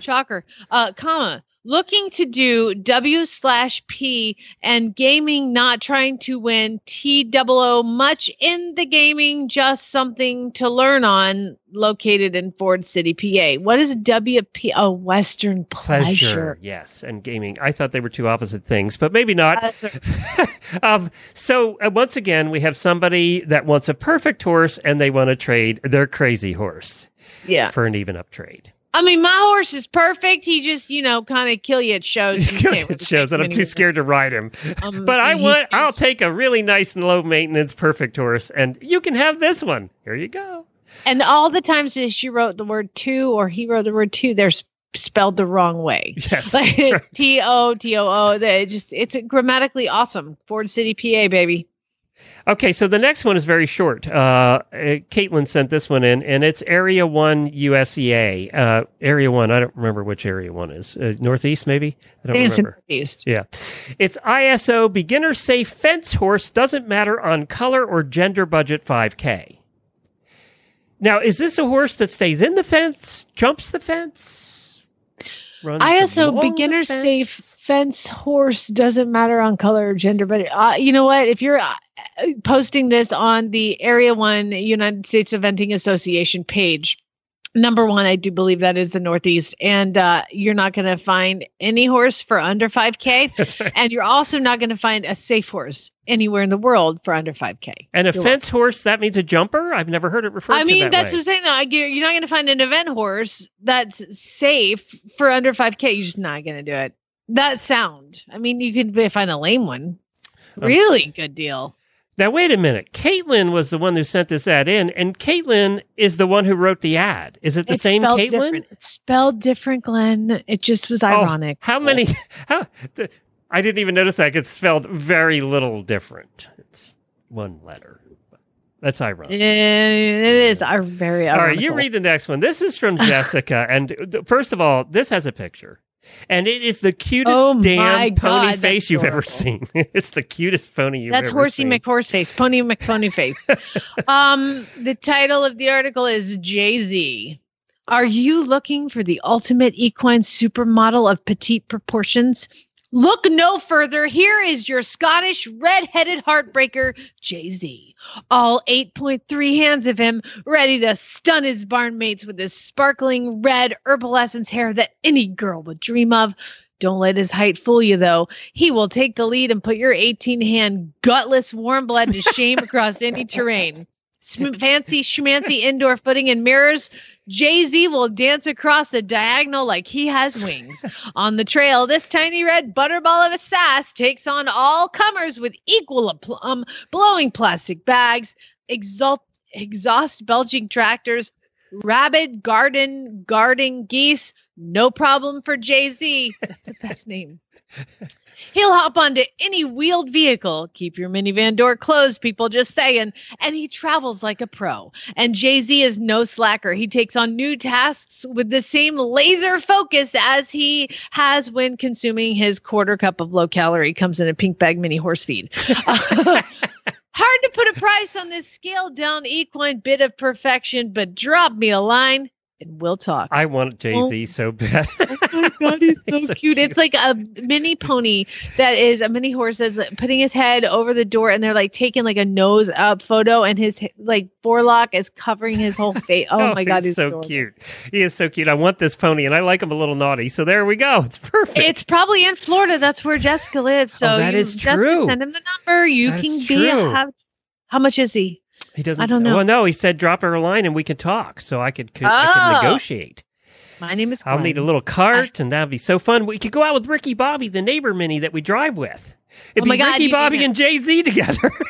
Speaker 2: Shocker. Uh, comma. Looking to do W slash P and gaming, not trying to win T double O much in the gaming, just something to learn on. Located in Ford City, PA. What is WP? Oh, Western
Speaker 1: Pleasure.
Speaker 2: pleasure.
Speaker 1: yes, and gaming. I thought they were two opposite things, but maybe not. Um, so uh, once again, we have somebody that wants a perfect horse, and they want to trade their crazy horse
Speaker 2: Yeah.
Speaker 1: for an even up trade.
Speaker 2: I mean, my horse is perfect. He just, you know, kind of kill you at shows. You can't really
Speaker 1: shows
Speaker 2: take
Speaker 1: I'm too scared to ride him.
Speaker 2: Um,
Speaker 1: but I
Speaker 2: and
Speaker 1: want—I'll take a really nice and low maintenance perfect horse, and you can have this one. Here you go.
Speaker 2: And all the times that she wrote the word two or he wrote the word two, they're spelled the wrong way.
Speaker 1: Yes,
Speaker 2: Like. T O T O O. They just it's grammatically awesome. Ford City, PA, baby.
Speaker 1: Okay, so the next one is very short. Uh, uh, Caitlin sent this one in, and it's Area 1 USEA. Uh, area 1, I don't remember which Area 1 is. Uh, Northeast, maybe? I don't
Speaker 2: It's
Speaker 1: remember.
Speaker 2: Northeast.
Speaker 1: Yeah. It's ISO beginner safe fence horse, doesn't matter on color or gender budget 5K. Now, is this a horse that stays in the fence, jumps the fence? Runs
Speaker 2: ISO
Speaker 1: along the
Speaker 2: beginner
Speaker 1: fence?
Speaker 2: safe fence horse doesn't matter on color or gender, but uh, you know what? If you're uh, posting this on the Area One United States Eventing Association page, number one, I do believe that is the Northeast, and uh, you're not going to find any horse for under 5K,
Speaker 1: That's right.
Speaker 2: and you're also not going to find a safe horse anywhere in the world for under 5K.
Speaker 1: And a
Speaker 2: You're
Speaker 1: fence horse, that means a jumper? I've never heard it referred
Speaker 2: I mean,
Speaker 1: that
Speaker 2: that's
Speaker 1: way.
Speaker 2: what I'm saying. Though, you're not going to find an event horse that's safe for under 5K. You're just not going to do it. That sound. I mean, you could find a lame one. Really good deal.
Speaker 1: Now, wait a minute. Caitlin was the one who sent this ad in, and Caitlin is the one who wrote the ad. Is it the
Speaker 2: it's
Speaker 1: same Caitlin?
Speaker 2: different. It's spelled different, Glenn. It just was
Speaker 1: Oh,
Speaker 2: ironic.
Speaker 1: how many? How? th- I didn't even notice that. It's spelled very little different. It's one letter. That's ironic.
Speaker 2: It is very
Speaker 1: All right, you read the next one. This is from Jessica, and first of all, this has a picture, and it is the cutest
Speaker 2: Oh
Speaker 1: damn pony
Speaker 2: God,
Speaker 1: face you've ever seen. it's the cutest pony you've ever seen.
Speaker 2: That's
Speaker 1: ever
Speaker 2: Horsey
Speaker 1: seen.
Speaker 2: McHorse face, Pony McPony face. um, the title of the article is Jay Z. Are you looking for the ultimate equine supermodel of petite proportions? Look no further. Here is your Scottish red-headed heartbreaker, Jay Z. All 8.3 hands of him, ready to stun his barn mates with his sparkling red herbal essence hair that any girl would dream of. Don't let his height fool you, though. He will take the lead and put your 18 hand gutless warm blood to shame across any terrain. Fancy schmancy indoor footing and mirrors. Jay Z will dance across the diagonal like he has wings. On the trail, this tiny red butterball of a sass takes on all comers with equal aplomb, blowing plastic bags, exalt, exhaust belching tractors, rabid garden guarding geese. No problem for Jay Z. That's the best name. He'll hop onto any wheeled vehicle. Keep your minivan door closed, people just saying. And he travels like a pro. And Jay Z is no slacker. He takes on new tasks with the same laser focus as he has when consuming his quarter cup of low calorie, comes in a pink bag mini horse feed. Hard to put a price on this scaled down equine bit of perfection, but drop me a line and we'll talk.
Speaker 1: I want Jay Z so bad.
Speaker 2: Oh my god, he's so,
Speaker 1: So
Speaker 2: cute. It's like a mini pony that is a mini horse that's like, putting his head over the door, and they're like taking like a nose up photo, and his like forelock is covering his whole face. Oh, oh, my god,
Speaker 1: he's, so
Speaker 2: adorable.
Speaker 1: cute. He is so cute. I want this pony, and I like him a little naughty. So there we go. It's perfect.
Speaker 2: It's probably in Florida. That's where Jessica lives. Oh, so
Speaker 1: Oh, that
Speaker 2: you,
Speaker 1: is
Speaker 2: Jessica,
Speaker 1: true.
Speaker 2: send him the number. You
Speaker 1: That
Speaker 2: can be.
Speaker 1: true.
Speaker 2: How much is he?
Speaker 1: He doesn't.
Speaker 2: I don't know.
Speaker 1: Well, no, he said drop her a line and we can talk. So I could, I
Speaker 2: Oh.
Speaker 1: could ah! negotiate.
Speaker 2: My name is.
Speaker 1: I'll need a little cart, and that'd be so fun. We could go out with Ricky Bobby, the neighbor mini that we drive with. It'd
Speaker 2: Oh
Speaker 1: be
Speaker 2: God,
Speaker 1: Ricky Bobby and Jay Z together.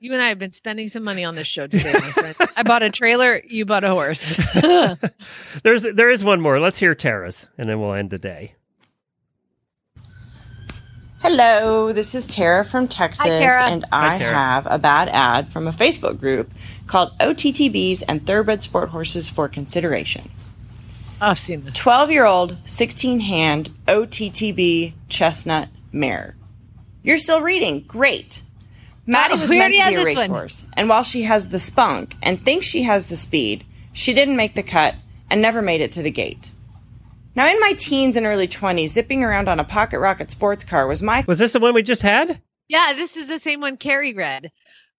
Speaker 2: You and I have been spending some money on this show today, my friend. I bought a trailer. You bought a horse.
Speaker 1: There's there is one more. Let's hear Tara's, and then we'll end the day.
Speaker 9: Hello, this is Tara from Texas,
Speaker 2: Tara.
Speaker 9: and I
Speaker 1: Tara.
Speaker 9: have a bad ad from a Facebook group called OTTBs and Thoroughbred Sport Horses for Consideration.
Speaker 2: I've seen this.
Speaker 9: 12 year old, 16 hand OTTB chestnut mare. You're still reading. Great. Maddie
Speaker 2: Oh,
Speaker 9: was
Speaker 2: we
Speaker 9: meant
Speaker 2: already
Speaker 9: to
Speaker 2: had
Speaker 9: be a
Speaker 2: this one.
Speaker 9: racehorse, and while she has the spunk and thinks she has the speed, she didn't make the cut and never made it to the gate. Now, in my teens and early 20s, zipping around on a pocket rocket sports car was my
Speaker 1: Was this the one we just had?
Speaker 2: Yeah, this is the same one Carrie read.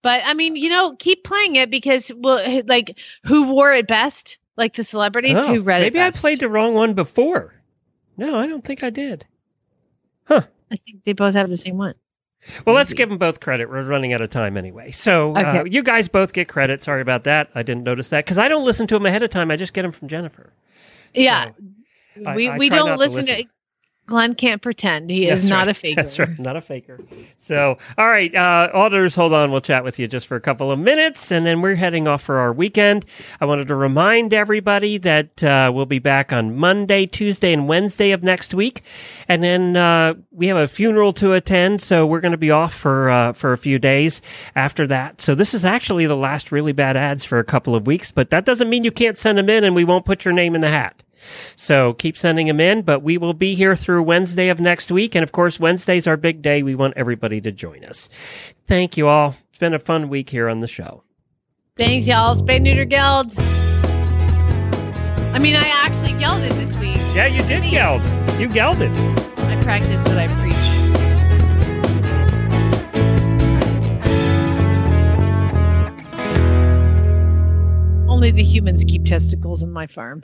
Speaker 2: But I mean, you know, keep playing it because well, like who wore it best? Like the celebrities
Speaker 1: Oh,
Speaker 2: who read
Speaker 1: maybe
Speaker 2: it.
Speaker 1: Maybe
Speaker 2: I
Speaker 1: played the wrong one before. No, I don't think I did. Huh.
Speaker 2: I think they both have the same one.
Speaker 1: Well, let's give them both credit. We're running out of time anyway. So uh, you guys both get credit. Sorry about that. I didn't notice that because I don't listen to them ahead of time. I just get them from Jennifer.
Speaker 2: Yeah,
Speaker 1: I-
Speaker 2: we
Speaker 1: I
Speaker 2: we don't
Speaker 1: not to
Speaker 2: listen to. Glenn can't pretend. He is not
Speaker 1: right.
Speaker 2: a faker.
Speaker 1: That's right, not a faker. So, all right, uh, auditors, hold on. We'll chat with you just for a couple of minutes, and then we're heading off for our weekend. I wanted to remind everybody that uh, we'll be back on Monday, Tuesday, and Wednesday of next week, and then uh, we have a funeral to attend, so we're going to be off for uh, for a few days after that. So this is actually the last really bad ads for a couple of weeks, but that doesn't mean you can't send them in, and we won't put your name in the hat. So keep sending them in, but we will be here through Wednesday of next week. And of course, Wednesday's our big day. We want everybody to join us. Thank you all. It's been a fun week here on the show.
Speaker 2: Thanks, y'all. Spay neuter geld. I mean, I actually yelled it this week.
Speaker 1: Yeah, you did geld. You yelled it.
Speaker 2: I practice what I preach. Only the humans keep testicles in my farm.